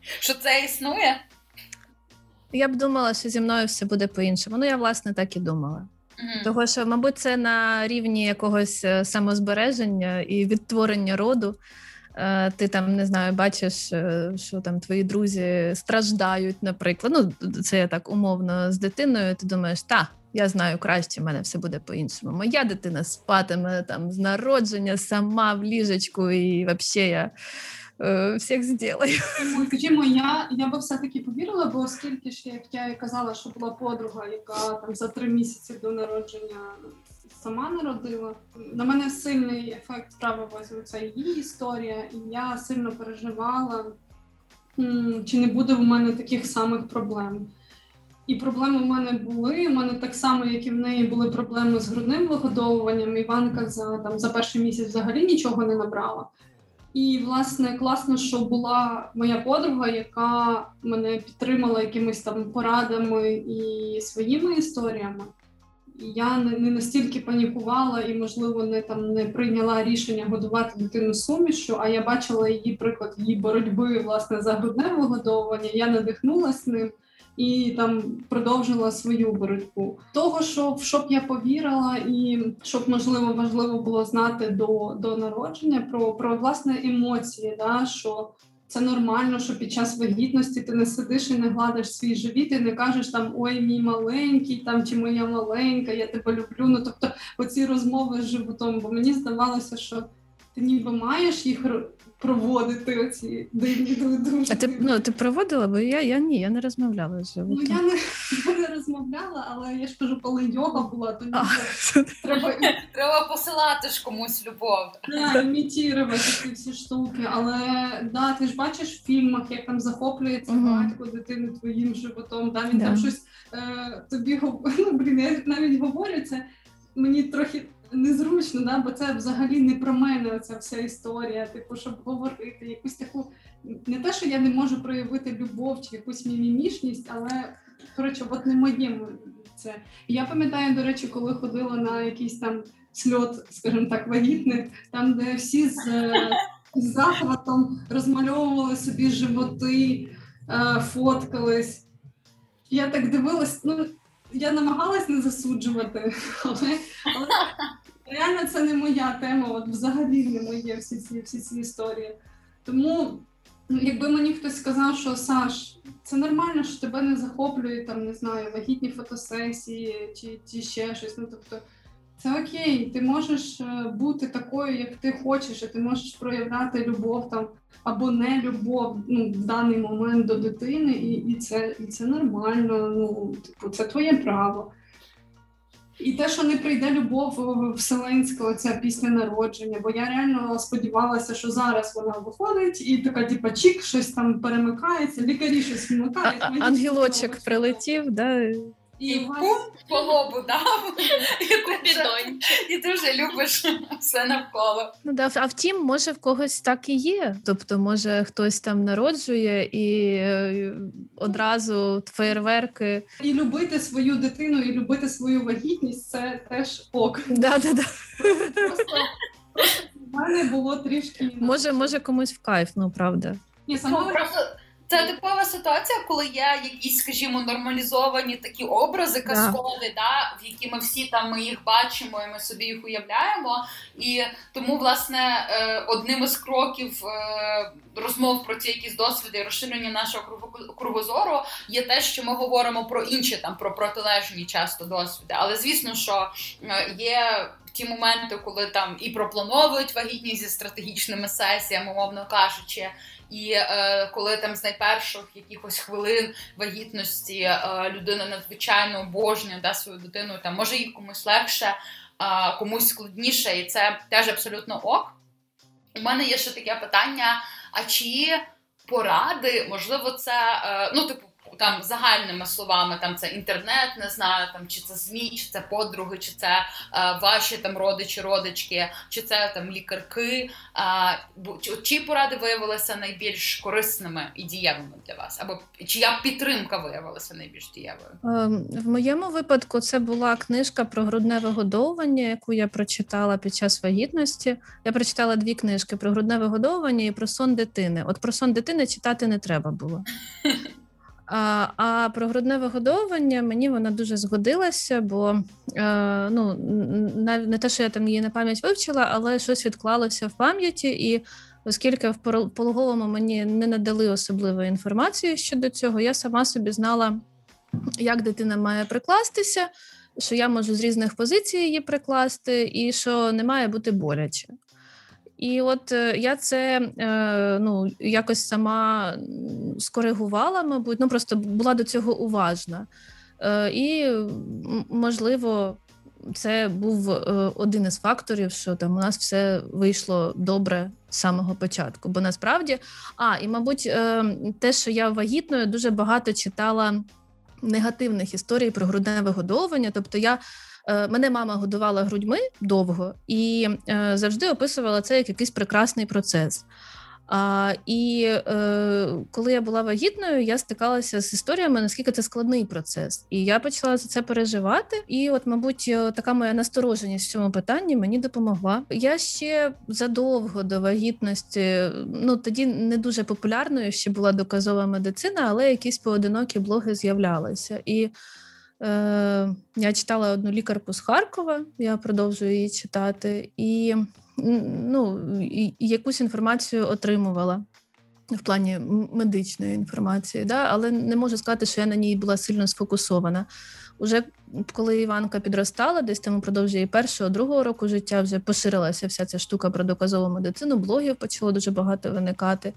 Що це існує? Я б думала, що зі мною все буде по-іншому. Ну, я, власне, так і думала. Mm-hmm. Того, що, мабуть, це на рівні якогось е, самозбереження і відтворення роду. Е, ти там не знаю, бачиш, е, що там твої друзі страждають, наприклад. Ну, це я так умовно з дитиною. Ти думаєш, та я знаю краще, в мене все буде по-іншому. Моя дитина спатиме там з народження сама в ліжечку, і взагалі я е, всіх зроблю. Скажімо, я я би все-таки повірила, бо оскільки ж як я і казала, що була подруга, яка там за три місяці до народження сама народила. На мене сильний ефект справилася ця її історія, і я сильно переживала, чи не буде в мене таких самих проблем. І проблеми в мене були. У мене так само, як і в неї, були проблеми з грудним вигодовуванням. Іванка за там за перший місяць взагалі нічого не набрала. І, власне, класно, що була моя подруга, яка мене підтримала якимись там порадами і своїми історіями. Я не, настільки панікувала і, можливо, не там не прийняла рішення годувати дитину сумішю, а я бачила її приклад її боротьби власне за грудне вигодовування. Я надихнулася ним і там продовжила свою боротьбу. Того, що в що я повірила, і щоб можливо важливо було знати до до народження про про власне емоції, да що. Це нормально, що під час вагітності ти не сидиш і не гладиш свій живіт, і не кажеш там ой, мій маленький, там чи моя маленька, я тебе люблю. Ну тобто, оці розмови з животом, бо мені здавалося, що ти ніби маєш їх проводити оці дивні дуже. А ти ну ти проводила, бо я я ні, я не розмовляла з. Ну я не, я [LAUGHS] не розмовляла, але я ж кажу, коли йога була, то [LAUGHS] треба треба посилати ж комусь любов. Да, імітувати ці всі штуки. Але да, ти ж бачиш в фільмах, як там захоплюється uh-huh. батько дитини твоїм животом. Да, він yeah. там щось е, тобі [LAUGHS] ну, блін, я навіть говорю це. Мені трохи незручно, да? бо це взагалі не про мене ця вся історія. Типу, щоб говорити якусь таку, не те, що я не можу проявити любов чи якусь мімімішність, але коротше, от не моєму це. Я пам'ятаю, до речі, коли ходила на якийсь там сльот, скажімо так, вагітних, там, де всі з, з захватом розмальовували собі животи, е, фоткались. Я так дивилась, ну я намагалась не засуджувати, але, але реально це не моя тема, от взагалі не моє всі ці всі ці історії. Тому, ну, якби мені хтось сказав, що Саш, це нормально, що тебе не захоплює там, не знаю, вагітні фотосесії чи, чи ще щось. Ну тобто. Це окей, ти можеш е, бути такою, як ти хочеш, і ти можеш проявляти любов там або не любов ну, в даний момент до дитини, і і, це і це нормально. Ну, типу, це твоє право. І те, що не прийде любов вселенська, ця після народження, бо я реально сподівалася, що зараз вона виходить, і така, типа, чік, щось там перемикається, лікарі щось вмикають. Ангелочок прилетів, да. І пум по лобу дав, і ти вже любиш все навколо. Ну да, а втім, може в когось так і є. Тобто, може хтось там народжує і е, одразу феєрверки. І любити свою дитину, і любити свою вагітність це теж ок. Да, да, да. Просто в мене було трішки. Може, може комусь в кайф, ну правда. Ні, сама просто це типова ситуація, коли є якісь, скажімо, нормалізовані такі образи казкові, да, в які ми всі там ми їх бачимо, і ми собі їх уявляємо. І тому, власне, е, одним із кроків е, розмов про ці якісь досвіди і розширення нашого кругозору є те, що ми говоримо про інші там про протилежні часто досвіди. Але звісно, що е, є. Ті моменти, коли там і проплановують вагітність зі стратегічними сесіями, мовно кажучи, і е, коли там з найперших якихось хвилин вагітності е, людина надзвичайно обожнює да, свою дитину, там може їй комусь легше, е, комусь складніше, і це теж абсолютно ок. У мене є ще таке питання: а чи поради, можливо, це е, ну, типу там загальними словами, там це інтернет, не знаю, там чи це змі, чи це подруги, чи це е, ваші там родичі, родички, чи це там лікарки. Е, чи поради виявилися найбільш корисними і дієвими для вас? Або чия підтримка виявилася найбільш дієвою? Ем, в моєму випадку це була книжка про грудне вигодовування, яку я прочитала під час вагітності. Я прочитала дві книжки про грудне вигодовування і про сон дитини. От про сон дитини читати не треба було. [LAUGHS] А про грудне вигодовування мені вона дуже згодилася, бо е, ну, не те, що я там її на пам'ять вивчила, але щось відклалося в пам'яті, і оскільки в пологовому мені не надали особливої інформації щодо цього, я сама собі знала, як дитина має прикластися, що я можу з різних позицій її прикласти, і що не має бути боляче. І от е, я це е, ну, якось сама скоригувала, мабуть, ну просто була до цього уважна. Е, і, можливо, це був один із факторів, що там у нас все вийшло добре з самого початку. Бо насправді, а і, мабуть, те, що я вагітною, дуже багато читала негативних історій про грудне вигодовування. Тобто, я мене мама годувала грудьми довго і е, завжди описувала це як якийсь прекрасний процес. А, І е, коли я була вагітною, я стикалася з історіями, наскільки це складний процес. І я почала за це переживати. І, от, мабуть, е, така моя настороженість в цьому питанні мені допомогла. Я ще задовго до вагітності, ну тоді не дуже популярною ще була доказова медицина, але якісь поодинокі блоги з'являлися. І е, я читала одну лікарку з Харкова, я продовжую її читати. і ну, якусь інформацію отримувала в плані медичної інформації, да? але не можу сказати, що я на ній була сильно сфокусована. Уже коли Іванка підростала, десь там упродовж її першого, другого року життя вже поширилася вся ця штука про доказову медицину, блогів почало дуже багато виникати.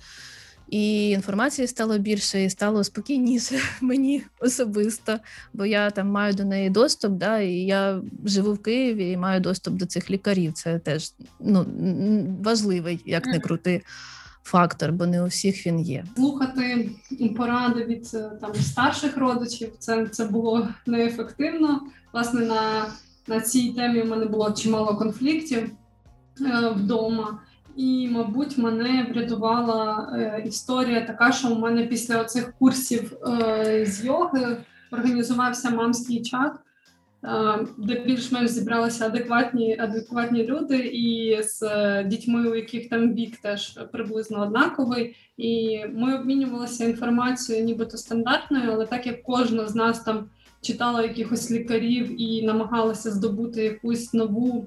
І інформації стало більше, і стало спокійніше [LAUGHS] мені особисто, бо я там маю до неї доступ, да, і я живу в Києві і маю доступ до цих лікарів. Це теж ну, важливий, як не крути фактор, бо не у всіх він є. Слухати поради від е, там старших родичів. Це це було неефективно. Власне, на на цій темі в мене було чимало конфліктів е, вдома. І, мабуть, мене врятувала е, історія така, що у мене після оцих курсів е, з йоги організувався мамський чат, е, де більш-менш зібралися адекватні адекватні люди, і з е, дітьми, у яких там вік теж приблизно однаковий. І ми обмінювалися інформацією, нібито стандартною, але так як кожна з нас там читала якихось лікарів і намагалася здобути якусь нову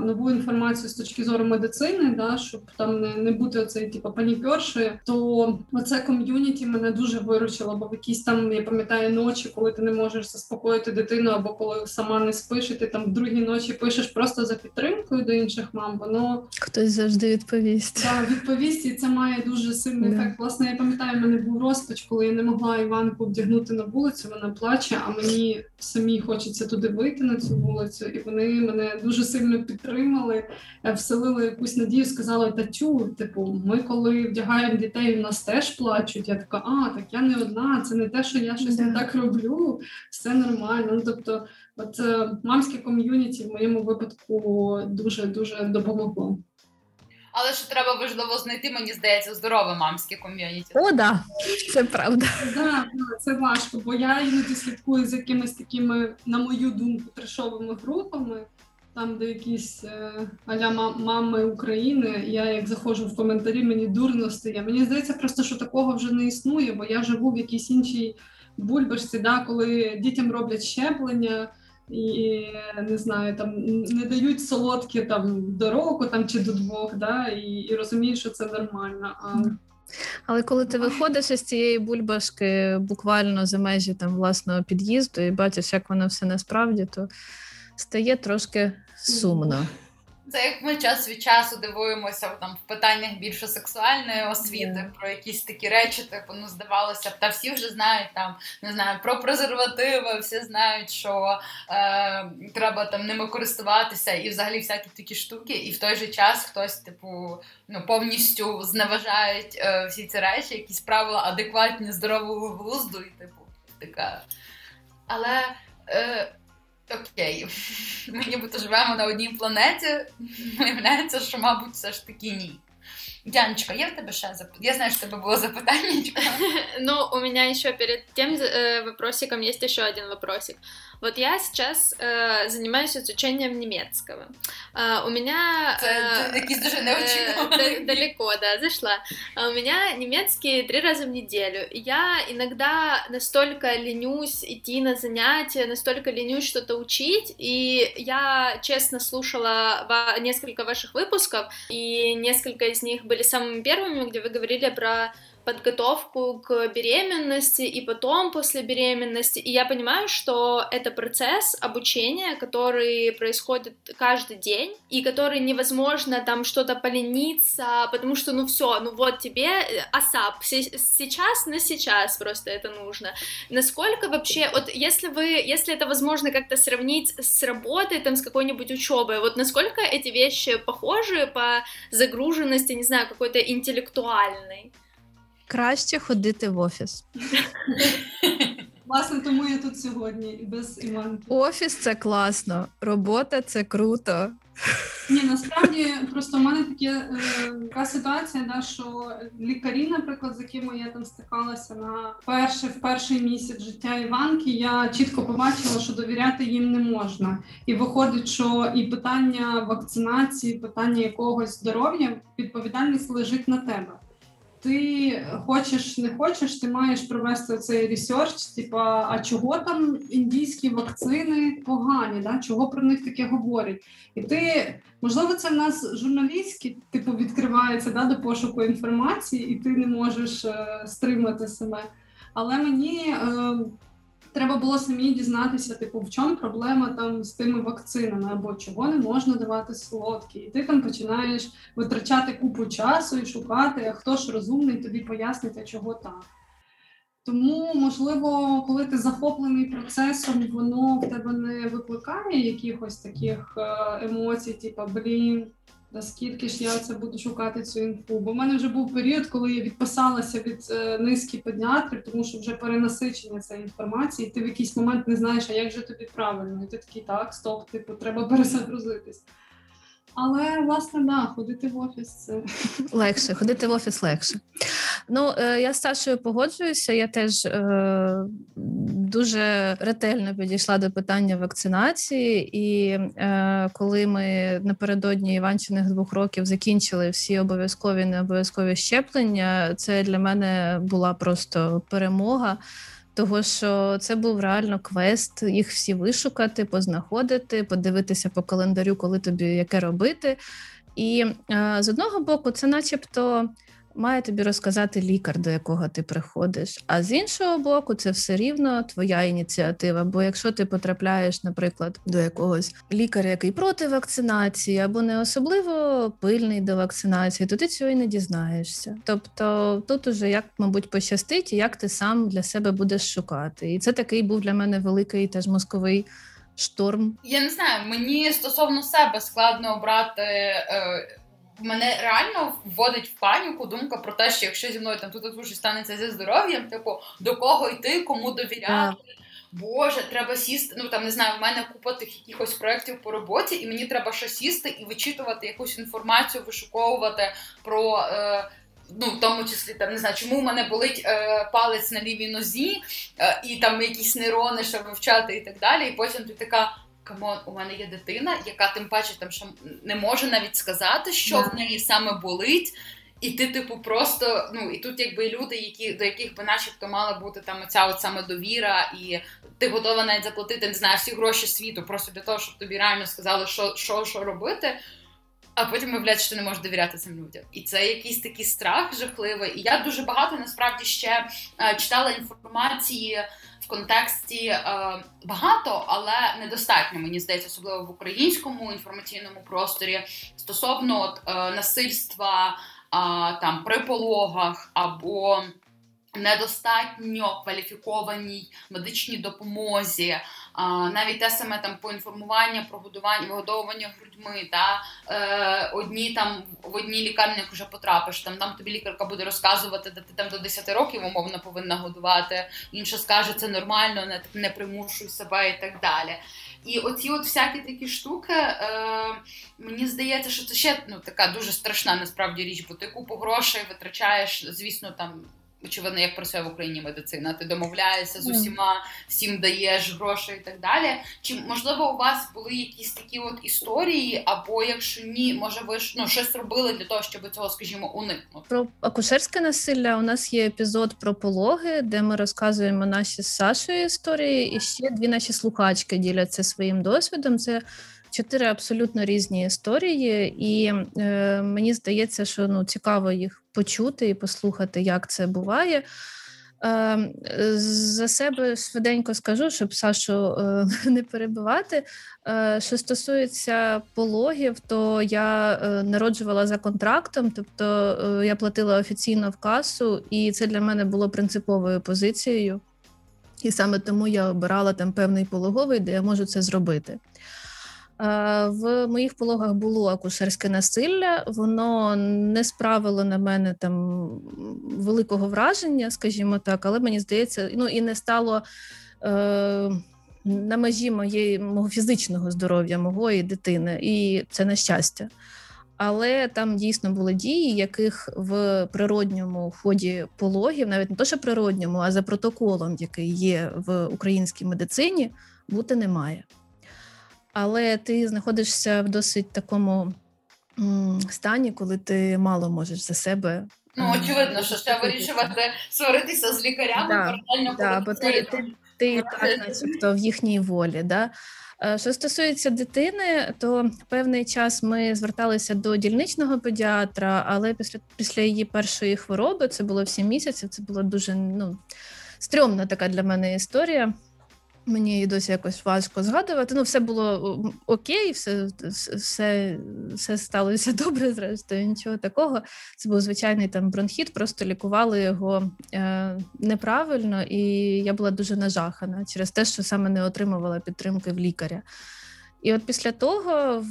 нову інформацію з точки зору медицини, да, щоб там не не бути оцей типу, панікерші, то оце ком'юніті мене дуже виручило, бо в якісь там я пам'ятаю ночі, коли ти не можеш заспокоїти дитину, або коли сама не спиш, і ти там в другій ночі пишеш просто за підтримкою до інших мам. Воно хтось завжди відповість. Так, відповість, і це має дуже сильний yeah. ефект. Власне, я пам'ятаю, в мене був розпач, коли я не могла Іванку вдягнути на вулицю. Вона плаче, а мені самі хочеться туди вийти на цю вулицю, і вони мене дуже сильно підтримали, е, вселили якусь надію, сказали Татю, типу, ми коли вдягаємо дітей, у нас теж плачуть. Я така, а так я не одна, це не те, що я щось не так роблю, все нормально. Ну тобто, от е, мамське ком'юніті в моєму випадку дуже дуже допомогло. Але що треба важливо знайти, мені здається, здорове мамське ком'юніті. О, да, це правда. Да, це важко, бо я іноді слідкую з якимись такими, на мою думку, трешовими групами там, де якісь е, аля мами України, я як заходжу в коментарі, мені дурно стає. Мені здається, просто що такого вже не існує, бо я живу в якійсь іншій бульбашці, да, коли дітям роблять щеплення. І не знаю, там не дають солодкі там до року там чи до двох, да, і і розуміють, що це нормально. А... Але коли ти виходиш із цієї бульбашки буквально за межі там власного під'їзду і бачиш, як воно все насправді, то стає трошки сумно. Це як ми час від часу дивуємося там в питаннях більше сексуальної освіти, yeah. про якісь такі речі, типу, ну здавалося б, та всі вже знають там, не знаю, про презервативи, всі знають, що е, треба там ними користуватися, і взагалі всякі такі штуки. І в той же час хтось, типу, ну повністю зневажають е, всі ці речі, якісь правила адекватні, здорового глузду, і типу, така. Але. Е, Окей, ми нібито живемо на одній планеті. Виявляється, що, мабуть, все ж таки ні. Яночка, є в тебе ще запитання? Я знаю, что тебе было запитание. [LAUGHS] Ну, у меня еще перед тем э, вопросиком есть еще один вопросик. Вот я сейчас э, занимаюсь изучением немецкого. Э, у меня... Э, э, [LAUGHS] далеко, да, зашла. А у меня немецкий три раза в неделю. Я иногда настолько ленюсь идти на занятия, настолько ленюсь что-то учить, и я честно слушала несколько ваших выпусков, и несколько из них были самыми первыми, где вы говорили про подготовку к беременности и потом после беременности. И я понимаю, что это процесс обучения, который происходит каждый день, и который невозможно там что-то полениться, потому что, ну все, ну вот тебе асап, сейчас на сейчас просто это нужно. Насколько вообще, вот если вы, если это возможно как-то сравнить с работой, там, с какой-нибудь учебой, вот насколько эти вещи похожи по загруженности, не знаю, какой-то интеллектуальной? Краще ходити в офіс. [LAUGHS] Власне, тому я тут сьогодні без Іванки. Офіс це класно, робота це круто. Ні, насправді просто в мене таке е, така ситуація, да, що лікарі, наприклад, з якими я там стикалася на перший в перший місяць життя Іванки, я чітко побачила, що довіряти їм не можна. І виходить, що і питання вакцинації, питання якогось здоров'я, відповідальність лежить на тебе ти хочеш не хочеш, ти маєш провести цей ресерч, типа, а чого там індійські вакцини погані, да? чого про них таке говорять? І ти, можливо, це в нас журналістські, типу, відкривається да, до пошуку інформації, і ти не можеш е, стримати себе. Але мені. Е, треба було самі дізнатися, типу, в чому проблема там з тими вакцинами, або чого не можна давати солодкі. І ти там починаєш витрачати купу часу і шукати, а хто ж розумний тобі пояснить, а чого так. Тому, можливо, коли ти захоплений процесом, воно в тебе не викликає якихось таких е, емоцій, типу, блін наскільки ж я це буду шукати цю інфу. Бо в мене вже був період, коли я відписалася від е, низки педіатрів, тому що вже перенасичення цієї інформації, ти в якийсь момент не знаєш, а як же тобі правильно, і ти такий так, стоп, типу, треба перезагрузитись. Але власне да, ходити в офіс це легше. Ходити в офіс легше. Ну е, я з Сашою погоджуюся. Я теж е, дуже ретельно підійшла до питання вакцинації, і е, коли ми напередодні Іванчиних двох років закінчили всі обов'язкові не обов'язкові щеплення, це для мене була просто перемога. Того, що це був реально квест, їх всі вишукати, познаходити, подивитися по календарю, коли тобі яке робити. І е, з одного боку, це, начебто, має тобі розказати лікар, до якого ти приходиш. А з іншого боку, це все рівно твоя ініціатива. Бо якщо ти потрапляєш, наприклад, до якогось лікаря, який проти вакцинації, або не особливо пильний до вакцинації, то ти цього і не дізнаєшся. Тобто тут уже як, мабуть, пощастить, як ти сам для себе будеш шукати. І це такий був для мене великий теж мозковий. Шторм, я не знаю. Мені стосовно себе складно обрати е, мене реально вводить в паніку думка про те, що якщо зі мною там тут дуже станеться зі здоров'ям, типу до кого йти, кому довіряти. Боже, треба сісти. Ну там не знаю, в мене купа тих якихось проєктів по роботі, і мені треба ще сісти і вичитувати якусь інформацію, вишуковувати про. Е, Ну, в тому числі там не знаю, чому в мене болить е, палець на лівій нозі, е, і там якісь нейрони, щоб вивчати і так далі. І потім ти така: come on, у мене є дитина, яка тим паче там що не може навіть сказати, що yeah. в неї саме болить. І ти, типу, просто ну і тут, якби люди, які до яких би, начебто, мала бути там оця от саме довіра, і ти готова навіть заплатити не знаю, всі гроші світу, просто для того, щоб тобі реально сказали, що що, що робити. А потім виявляється, що ти не можеш довіряти цим людям. І це якийсь такий страх жахливий. І я дуже багато насправді ще е, читала інформації в контексті е, багато, але недостатньо. Мені здається, особливо в українському інформаційному просторі стосовно от, е, насильства там при пологах або недостатньо кваліфікованій медичній допомозі, а, навіть те саме там поінформування про годування вигодовування грудьми. Та е, одні там в одній лікарні, вже потрапиш, там там тобі лікарка буде розказувати, де ти там до 10 років умовно повинна годувати. Інша скаже, це нормально, не не примушуй себе і так далі. І оці от всякі такі штуки, е, мені здається, що це ще ну, така дуже страшна насправді річ, бо ти купу грошей витрачаєш, звісно, там очевидно, як працює в Україні медицина. Ти домовляєшся з усіма, всім даєш гроші і так далі. Чи можливо у вас були якісь такі от історії, або якщо ні, може ви ж ну щось робили для того, щоб цього, скажімо, уникнути? Про акушерське насилля у нас є епізод про пологи, де ми розказуємо наші з Сашою історії, і ще дві наші слухачки діляться своїм досвідом. Це чотири абсолютно різні історії, і е, мені здається, що ну цікаво їх почути і послухати, як це буває. Е, за себе швиденько скажу, щоб Сашу е, [LAUGHS] не перебивати. Е, що стосується пологів, то я народжувала за контрактом, тобто я платила офіційно в касу, і це для мене було принциповою позицією. І саме тому я обирала там певний пологовий, де я можу це зробити. В моїх пологах було акушерське насилля, воно не справило на мене там великого враження, скажімо так, але мені здається, ну і не стало е, на межі моєї мого фізичного здоров'я, і дитини, і це на щастя. Але там дійсно були дії, яких в природньому ході пологів, навіть не то, що природньому, а за протоколом, який є в українській медицині, бути немає але ти знаходишся в досить такому стані, коли ти мало можеш за себе. Ну, очевидно, що ще вирішувати сваритися з лікарями, да, паралельно да, бо ти, ти, ти так, начебто, в їхній волі. Да? Е, що стосується дитини, то певний час ми зверталися до дільничного педіатра, але після після її першої хвороби це було в 7 місяців. Це була дуже ну, стрьомна така для мене історія. Мені і досі якось важко згадувати. Ну, все було окей, все все, все сталося [LAUGHS] добре, зрештою, нічого такого. Це був звичайний там бронхіт, просто лікували його е, неправильно, і я була дуже нажахана через те, що саме не отримувала підтримки в лікаря. І от після того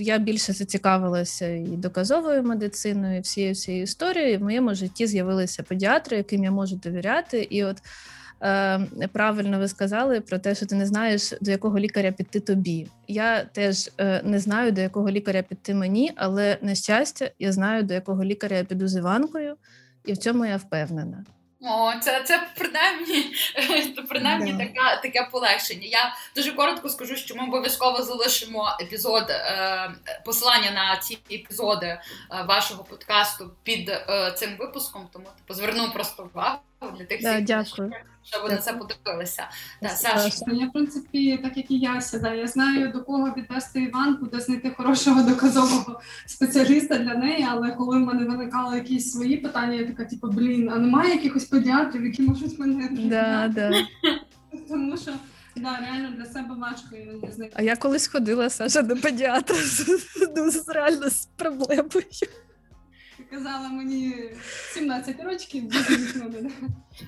я більше зацікавилася і доказовою медициною, і всією цією історією. В моєму житті з'явилися педіатри, яким я можу довіряти. І от правильно ви сказали про те, що ти не знаєш, до якого лікаря піти тобі. Я теж е, не знаю, до якого лікаря піти мені, але на щастя, я знаю, до якого лікаря я піду з Іванкою, і в цьому я впевнена. О, це це принаймні [LAUGHS] принаймні да. така таке полегшення. Я дуже коротко скажу, що ми обов'язково залишимо епізод е, посилання на ці епізоди е, вашого подкасту під е, цим випуском. Тому типу, зверну просто увагу для тих да, всіх, дякую. щоб ви на це подивилися. Да, Саша. Я в принципі, так як і Яся, да, я знаю до кого відвести Іванку, де знайти хорошого доказового спеціаліста для неї. Але коли в мене виникали якісь свої питання, я така, типу, блін, а немає якихось педіатрів, які можуть мене да, да. [LAUGHS] тому що. Да, реально для себе важко іноді знайти. А я колись ходила Саша до педіатра з реально з проблемою казала мені 17 років,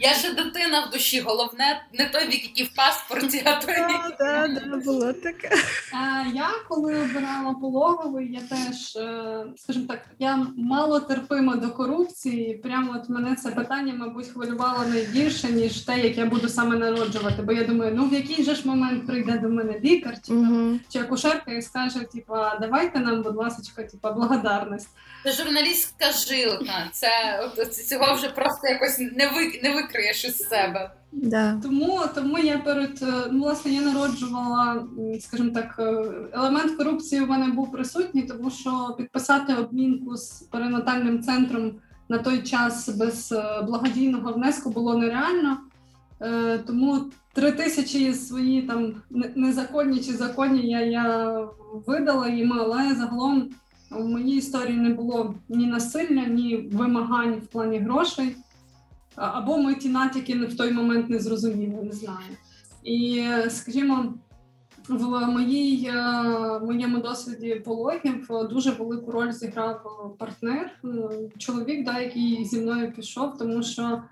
Я ще дитина в душі, головне, не той вік, який в паспорті, а той вік. Так, так, було таке. Я коли обирала пологовий, я теж, е, скажімо так, я мало терпима до корупції. Прямо от мене це питання, мабуть, хвилювало найбільше, ніж те, як я буду саме народжувати. Бо я думаю, ну в який же ж момент прийде до мене лікар чи, uh чи акушерка і скаже, типа, давайте нам, будь ласка, типа, благодарність. Це журналістська жилка. Це от, цього вже просто якось не ви не викриєш із себе. Да. Тому тому я перед е, ну, власне я народжувала, скажімо так, е, елемент корупції у мене був присутній, тому що підписати обмінку з перинатальним центром на той час без е, благодійного внеску було нереально. Тому три тисячі свої там незаконні чи законні я я видала їм, але загалом у моїй історії не було ні насилля, ні вимагань в плані грошей, або ми ті натяки в той момент не зрозуміли, не знаю. І, скажімо, в моїй е, моєму досвіді пологів дуже велику роль зіграв партнер, е, чоловік, да, який зі мною пішов, тому що.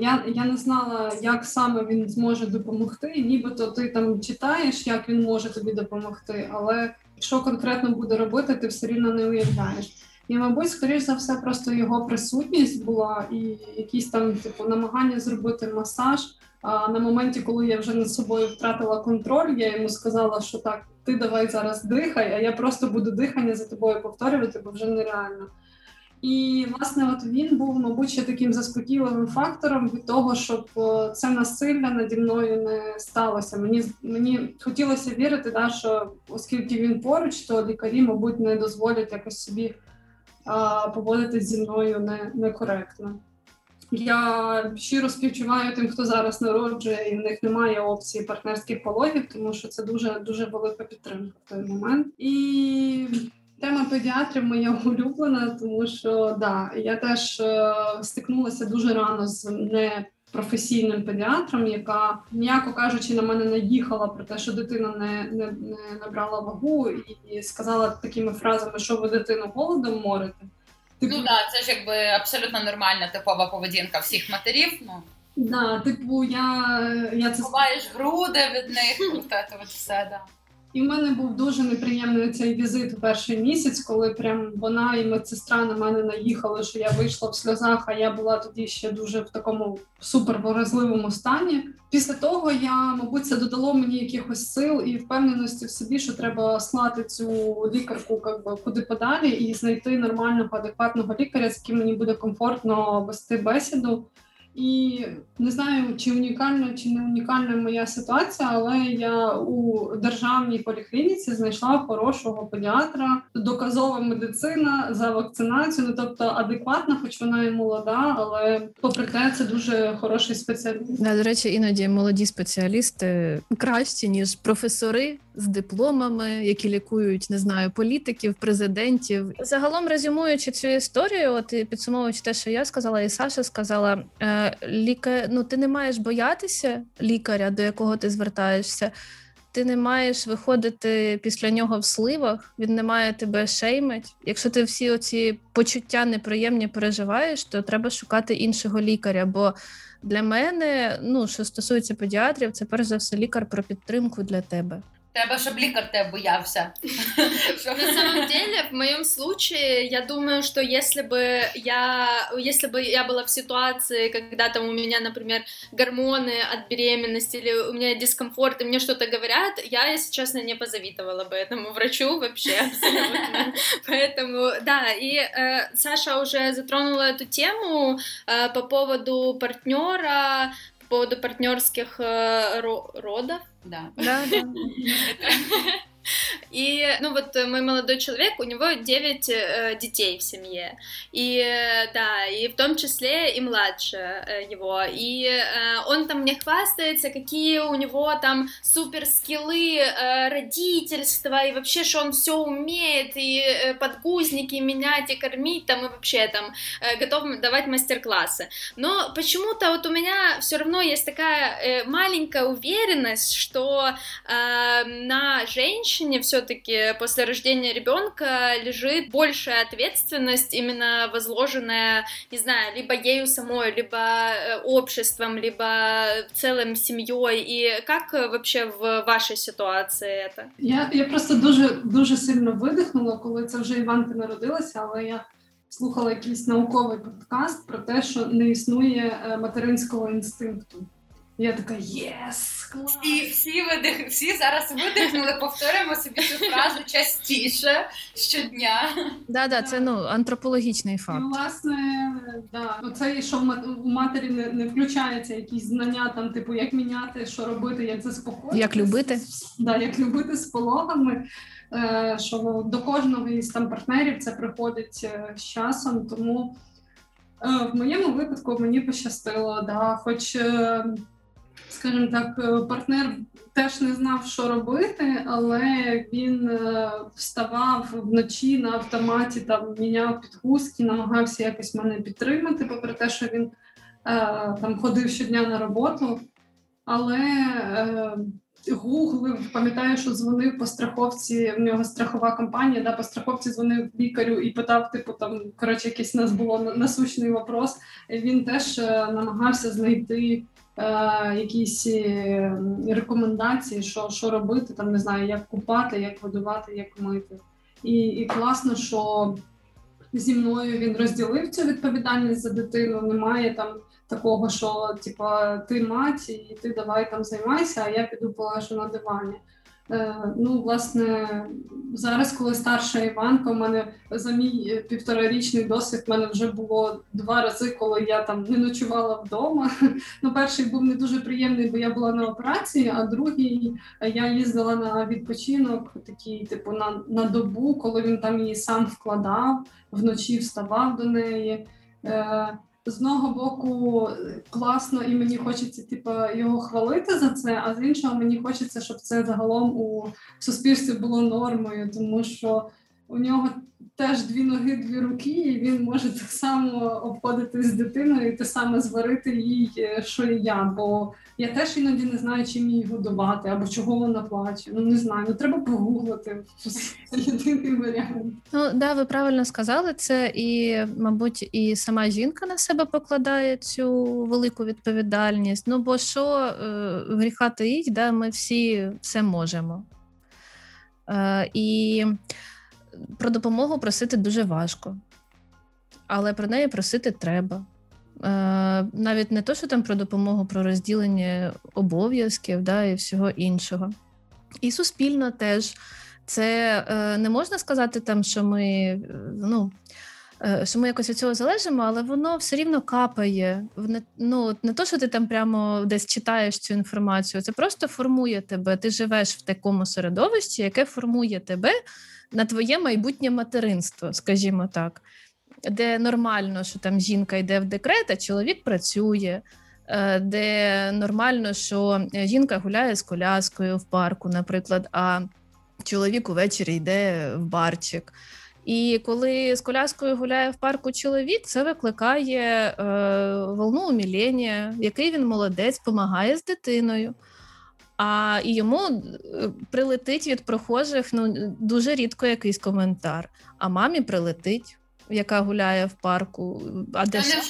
Я я не знала, як саме він зможе допомогти. Нібито ти там читаєш, як він може тобі допомогти, але що конкретно буде робити, ти все рівно не уявляєш. І, мабуть, скоріш за все, просто його присутність була і якісь там типу намагання зробити масаж. А на моменті, коли я вже над собою втратила контроль, я йому сказала, що так, ти давай зараз дихай, а я просто буду дихання за тобою повторювати, бо вже нереально. І власне, от він був, мабуть, ще таким заспокійливим фактором від того, щоб е, це насилля наді мною не сталося. Мені мені хотілося вірити, да, що оскільки він поруч, то лікарі, мабуть, не дозволять якось собі а, поводитись зі мною не, некоректно. Я щиро співчуваю тим, хто зараз народжує, і в них немає опції партнерських пологів, тому що це дуже дуже велика підтримка в той момент. І Тема педіатрів моя улюблена, тому що да, я теж е, стикнулася дуже рано з непрофесійним педіатром, яка, м'яко кажучи, на мене наїхала про те, що дитина не не, не набрала вагу, і сказала такими фразами, що ви дитину голодом морите. Типу, ну так, це ж якби абсолютно нормальна типова поведінка всіх матерів. Ну да, типу, я я це Ховаєш груди від них, от це от все да. І в мене був дуже неприємний цей візит у перший місяць, коли прям вона і медсестра на мене наїхали, що я вийшла в сльозах, а я була тоді ще дуже в такому суперворозливому стані. Після того я, мабуть, це додало мені якихось сил і впевненості в собі, що треба слати цю лікарку как би, куди подалі і знайти нормального, адекватного лікаря, з яким мені буде комфортно вести бесіду. І не знаю, чи унікальна, чи не унікальна моя ситуація, але я у державній поліклініці знайшла хорошого педіатра, доказова медицина за вакцинацію. Ну тобто адекватна, хоч вона і молода, але попри те, це дуже хороший спеціаліст. Да, до речі, іноді молоді спеціалісти кращі ніж професори з дипломами, які лікують, не знаю, політиків, президентів. Загалом резюмуючи цю історію, от і підсумовуючи те, що я сказала, і Саша сказала, е, ліка... ну ти не маєш боятися лікаря, до якого ти звертаєшся. Ти не маєш виходити після нього в сливах, він не має тебе шеймить. Якщо ти всі оці почуття неприємні переживаєш, то треба шукати іншого лікаря. Бо для мене, ну що стосується педіатрів, це перш за все лікар про підтримку для тебе. Треба, щоб лікар тебе боявся. [LAUGHS] На самом деле, в моем случае, я думаю, что если бы я, если бы я была в ситуации, когда там у меня, например, гормоны от беременности или у меня дискомфорт, и мне что-то говорят, я, если честно, не позавидовала бы этому врачу вообще абсолютно. [LAUGHS] Поэтому, да, и э, Саша уже затронула эту тему э, по поводу партнера, по поводу партнерских э, родов. Да. Да, да. [LAUGHS] И, ну вот, мой молодой человек, у него 9 э, детей в семье, и, э, да, и в том числе и младше э, его, и э, он там мне хвастается, какие у него там супер скиллы э, родительства, и вообще, что он все умеет, и э, подгузники менять, и кормить там, и вообще там э, готов давать мастер-классы. Но почему-то вот у меня все равно есть такая э, маленькая уверенность, что э, на женщин женщине все-таки после рождения ребенка лежит большая ответственность, именно возложенная, не знаю, либо ею самой, либо э, обществом, либо целым семьей. И как вообще в вашій ситуації это? Я я просто дуже дуже сильно видихнула, коли це вже Іванка народилася, але я слухала якийсь науковий подкаст про те, що не існує е, материнського інстинкту. Я така єс! клас! І всі видих, всі зараз видихнули, повторюємо собі цю фразу частіше щодня. Да, да, це ну антропологічний факт. І, власне, да, оце, що в матері не, не включається якісь знання, там, типу, як міняти, що робити, як заспокоїти. Як любити. Да, як любити з пологами. Е, що до кожного із там партнерів це приходить е, з часом, тому е, в моєму випадку мені пощастило, да, хоч скажімо так, е, партнер теж не знав, що робити, але він е, вставав вночі на автоматі, там міняв підгузки, намагався якось мене підтримати, попри те, що він е, там ходив щодня на роботу. Але гуглив, пам'ятаю, що дзвонив по страховці. В нього страхова компанія, да, по страховці дзвонив лікарю і питав, типу, там коротше, якийсь у нас було насущний вопрос. Він теж намагався знайти якісь е, рекомендації, що що робити, там не знаю, як купати, як годувати, як мити. І, І класно, що зі мною він розділив цю відповідальність за дитину. Немає там такого, що типа ти мать, і ти давай там займайся, а я піду полежу на дивані. Е, ну, власне, зараз, коли старша Іванка, у мене за мій півторарічний досвід в мене вже було два рази, коли я там не ночувала вдома. Ну, перший був не дуже приємний, бо я була на операції, а другий я їздила на відпочинок, такий, типу, на, на добу, коли він там її сам вкладав, вночі вставав до неї. Е, з одного боку класно, і мені хочеться типу, його хвалити за це, а з іншого мені хочеться, щоб це загалом у суспільстві було нормою, тому що у нього теж дві ноги, дві руки, і він може так само обходити з дитиною і те саме зварити їй, е, що і я. Бо я теж іноді не знаю, чим її годувати або чого вона плаче. Ну не знаю, ну треба погуглити. Це єдиний варіант. Ну да, ви правильно сказали це, і мабуть, і сама жінка на себе покладає цю велику відповідальність. Ну бо що е, гріха таїть, да, ми всі все можемо. Е, І про допомогу просити дуже важко, але про неї просити треба. Е, Навіть не то, що там про допомогу, про розділення обов'язків да, і всього іншого. І суспільно теж. Це е, не можна сказати, там, що ми е, ну, що ми якось від цього залежимо, але воно все рівно капає. Ну, не то, що ти там прямо десь читаєш цю інформацію, це просто формує тебе. Ти живеш в такому середовищі, яке формує тебе на твоє майбутнє материнство, скажімо так, де нормально, що там жінка йде в декрет, а чоловік працює. Де нормально, що жінка гуляє з коляскою в парку, наприклад, а чоловік увечері йде в барчик. І коли з коляскою гуляє в парку чоловік, це викликає е, волну умілення, який він молодець, допомагає з дитиною. А і йому е, прилетить від прохожих ну, дуже рідко якийсь коментар. А мамі прилетить, яка гуляє в парку. А де, шап...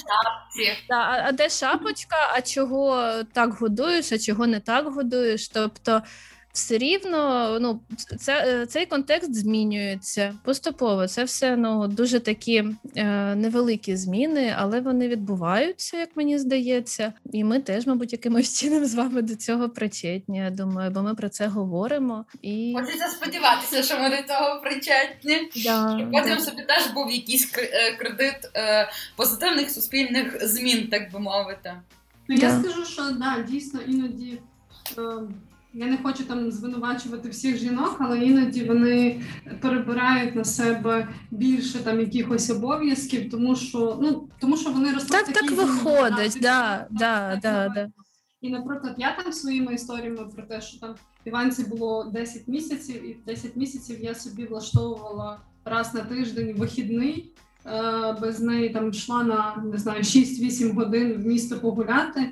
а, а де шапочка? А чого так годуєш, а чого не так годуєш? Тобто все рівно ну, це, е, цей контекст змінюється поступово. Це все ну, дуже такі е, невеликі зміни, але вони відбуваються, як мені здається. І ми теж, мабуть, якимось [LAUGHS] чином з вами до цього причетні. Я думаю, бо ми про це говоримо. І хочеться сподіватися, що ми до цього причетні. Да, Потім да. собі теж був якийсь е, кредит е, позитивних суспільних змін, так би мовити. Ну, я Да. скажу, що да, дійсно іноді. Е, я не хочу там звинувачувати всіх жінок, але іноді вони перебирають на себе більше там якихось обов'язків, тому що ну тому що вони ростуть Так, в так виходить, да, да, да, да. І, наприклад, я там своїми історіями про те, що там Іванці було 10 місяців, і в 10 місяців я собі влаштовувала раз на тиждень вихідний. е, Без неї там йшла на не знаю 6-8 годин в місто погуляти,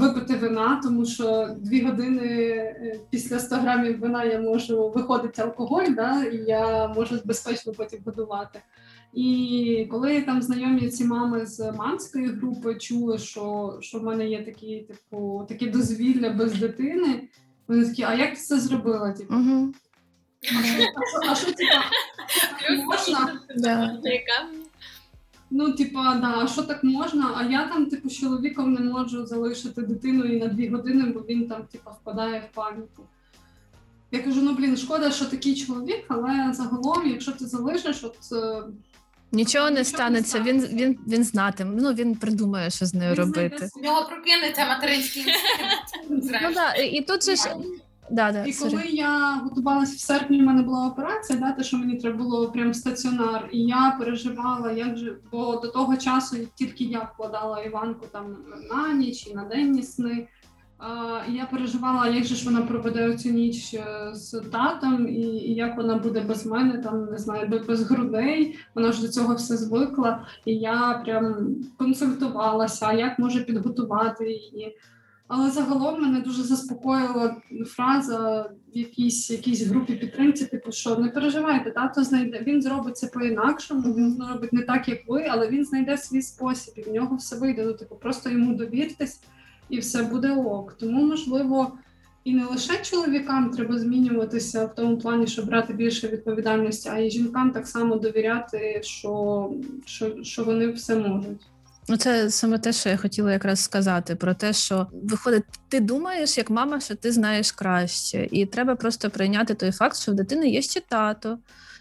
випити вина, тому що дві години е, після 100 грамів вина я можу виходити алкоголь, да, і я можу безпечно потім годувати. І коли там знайомі ці мами з мамської групи чули, що, що в мене є такі, типу, такі дозвілля без дитини, вони такі, а як ти це зробила? Типу, Угу. а що, а що, а що типа, можна? Ну, типа, да, що так можна? А я там, типу, з чоловіком не можу залишити дитину і на дві години, бо він там, типа, впадає в паніку. Я кажу: ну блін, шкода, що такий чоловік, але загалом, якщо ти залишиш, от е, Нічого не Нічого не станеться. Він він він знатиме. Ну він придумає, що з нею він робити. У нього прокинеться материнський. Ну да, і тут же ж да, да, І коли я готувалась в серпні, в мене була операція, да, те, що мені треба було прям стаціонар, і я переживала, як же, бо до того часу тільки я вкладала Іванку там на ніч і на денні сни. А, і я переживала, як же ж вона проведе цю ніч е, з татом, і, і як вона буде без мене, там не знаю, без грудей. Вона ж до цього все звикла. І я прям консультувалася, як може підготувати її. Але загалом мене дуже заспокоїла фраза в якійсь, якійсь групі підтримці, типу, що не переживайте, тато знайде. Він зробить це по-інакшому, він зробить не так, як ви, але він знайде свій спосіб, і в нього все вийде. Ну, типу, просто йому довіртесь, і все буде ок. Тому, можливо, і не лише чоловікам треба змінюватися в тому плані, щоб брати більше відповідальності, а й жінкам так само довіряти, що, що, що вони все можуть. Ну, це саме те, що я хотіла якраз сказати, про те, що виходить, ти думаєш, як мама, що ти знаєш краще, і треба просто прийняти той факт, що в дитини є ще тато.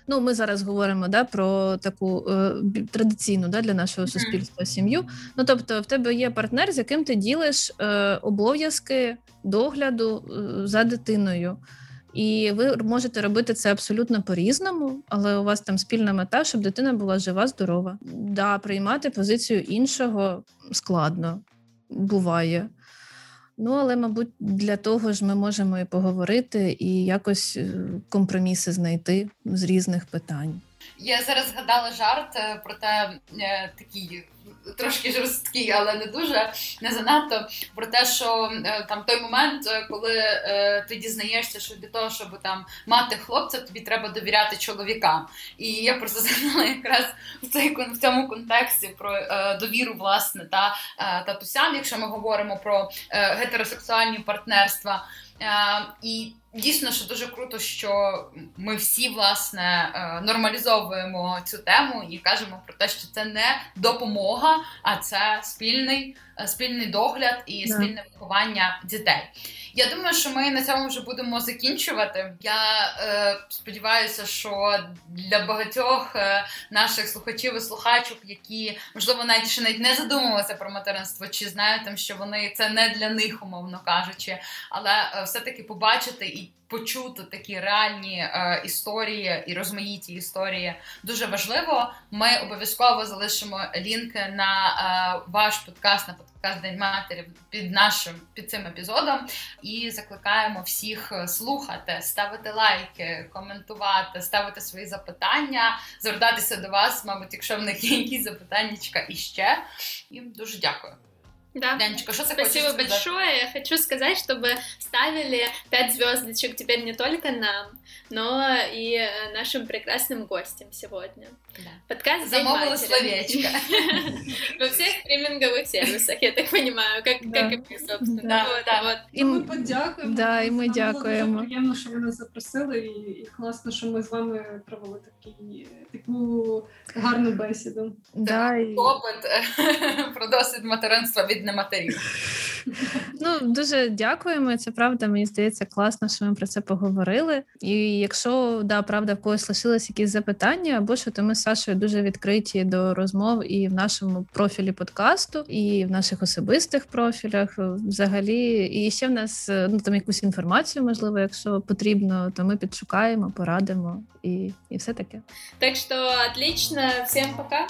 Ну, ми зараз говоримо да, про таку е, традиційну да, для нашого суспільства сім'ю. Ну, тобто, в тебе є партнер, з яким ти ділиш е, обов'язки догляду е, за дитиною. І ви можете робити це абсолютно по-різному, але у вас там спільна мета, щоб дитина була жива, здорова. Да, приймати позицію іншого складно буває. Ну, але, мабуть, для того ж ми можемо і поговорити, і якось е, компроміси знайти з різних питань. Я зараз згадала жарт е, про те, е, такий трошки жорсткий, але не дуже не занадто. Про те, що е, там той момент, е, коли е, ти дізнаєшся, що для того, щоб там мати хлопця, тобі треба довіряти чоловікам. І я просто [LAUGHS] згадала якраз в цей в цьому контексті про довіру власне та татусям, якщо ми говоримо про гетеросексуальні партнерства. І Дійсно, що дуже круто, що ми всі власне е, нормалізовуємо цю тему і кажемо про те, що це не допомога, а це спільний е, спільний догляд і спільне виховання дітей. Я думаю, що ми на цьому вже будемо закінчувати. Я е, сподіваюся, що для багатьох е, наших слухачів і слухачок, які можливо навіть ще навіть не задумувалися про материнство, чи знають там, що вони це не для них, умовно кажучи, але е, все-таки побачити і почути такі реальні е, історії і розмаїті історії дуже важливо. Ми обов'язково залишимо лінки на е, ваш подкаст на подкаст День матері під нашим під цим епізодом і закликаємо всіх слухати, ставити лайки, коментувати, ставити свої запитання, звертатися до вас, мабуть, якщо в них є якісь запитання іще. І дуже дякую. Да. Ленечка, що ти Спасибо хочеш сказати? большое. Я хочу сказать, чтобы ставили 5 звездочек теперь не только нам, но и э, нашим прекрасным гостям сегодня. Да. Подкаст «День Замовила матери». словечко. [LAUGHS] Во всех стриминговых сервисах, я так понимаю, как, Да. как и мы, собственно. Да, вот, да. вот. І Ми м- подякуємо. Да, і ми Нам було дякуємо. Дуже приємно, що ви нас запросили, і, і класно, що ми з вами провели такі, Таку гарну бесіду. да, і- Опит е, [LAUGHS] про досвід материнства від нематерів. Ну, дуже дякуємо. Це правда. Мені здається, класно, що ми про це поговорили. І якщо да, правда, в когось лишились якісь запитання, або що, то ми з Сашою дуже відкриті до розмов і в нашому профілі подкасту, і в наших особистих профілях. Взагалі, і ще в нас е, ну там якусь інформацію, можливо, якщо потрібно, то ми підшукаємо, порадимо і, і все таке. Так что отлично. Всем пока.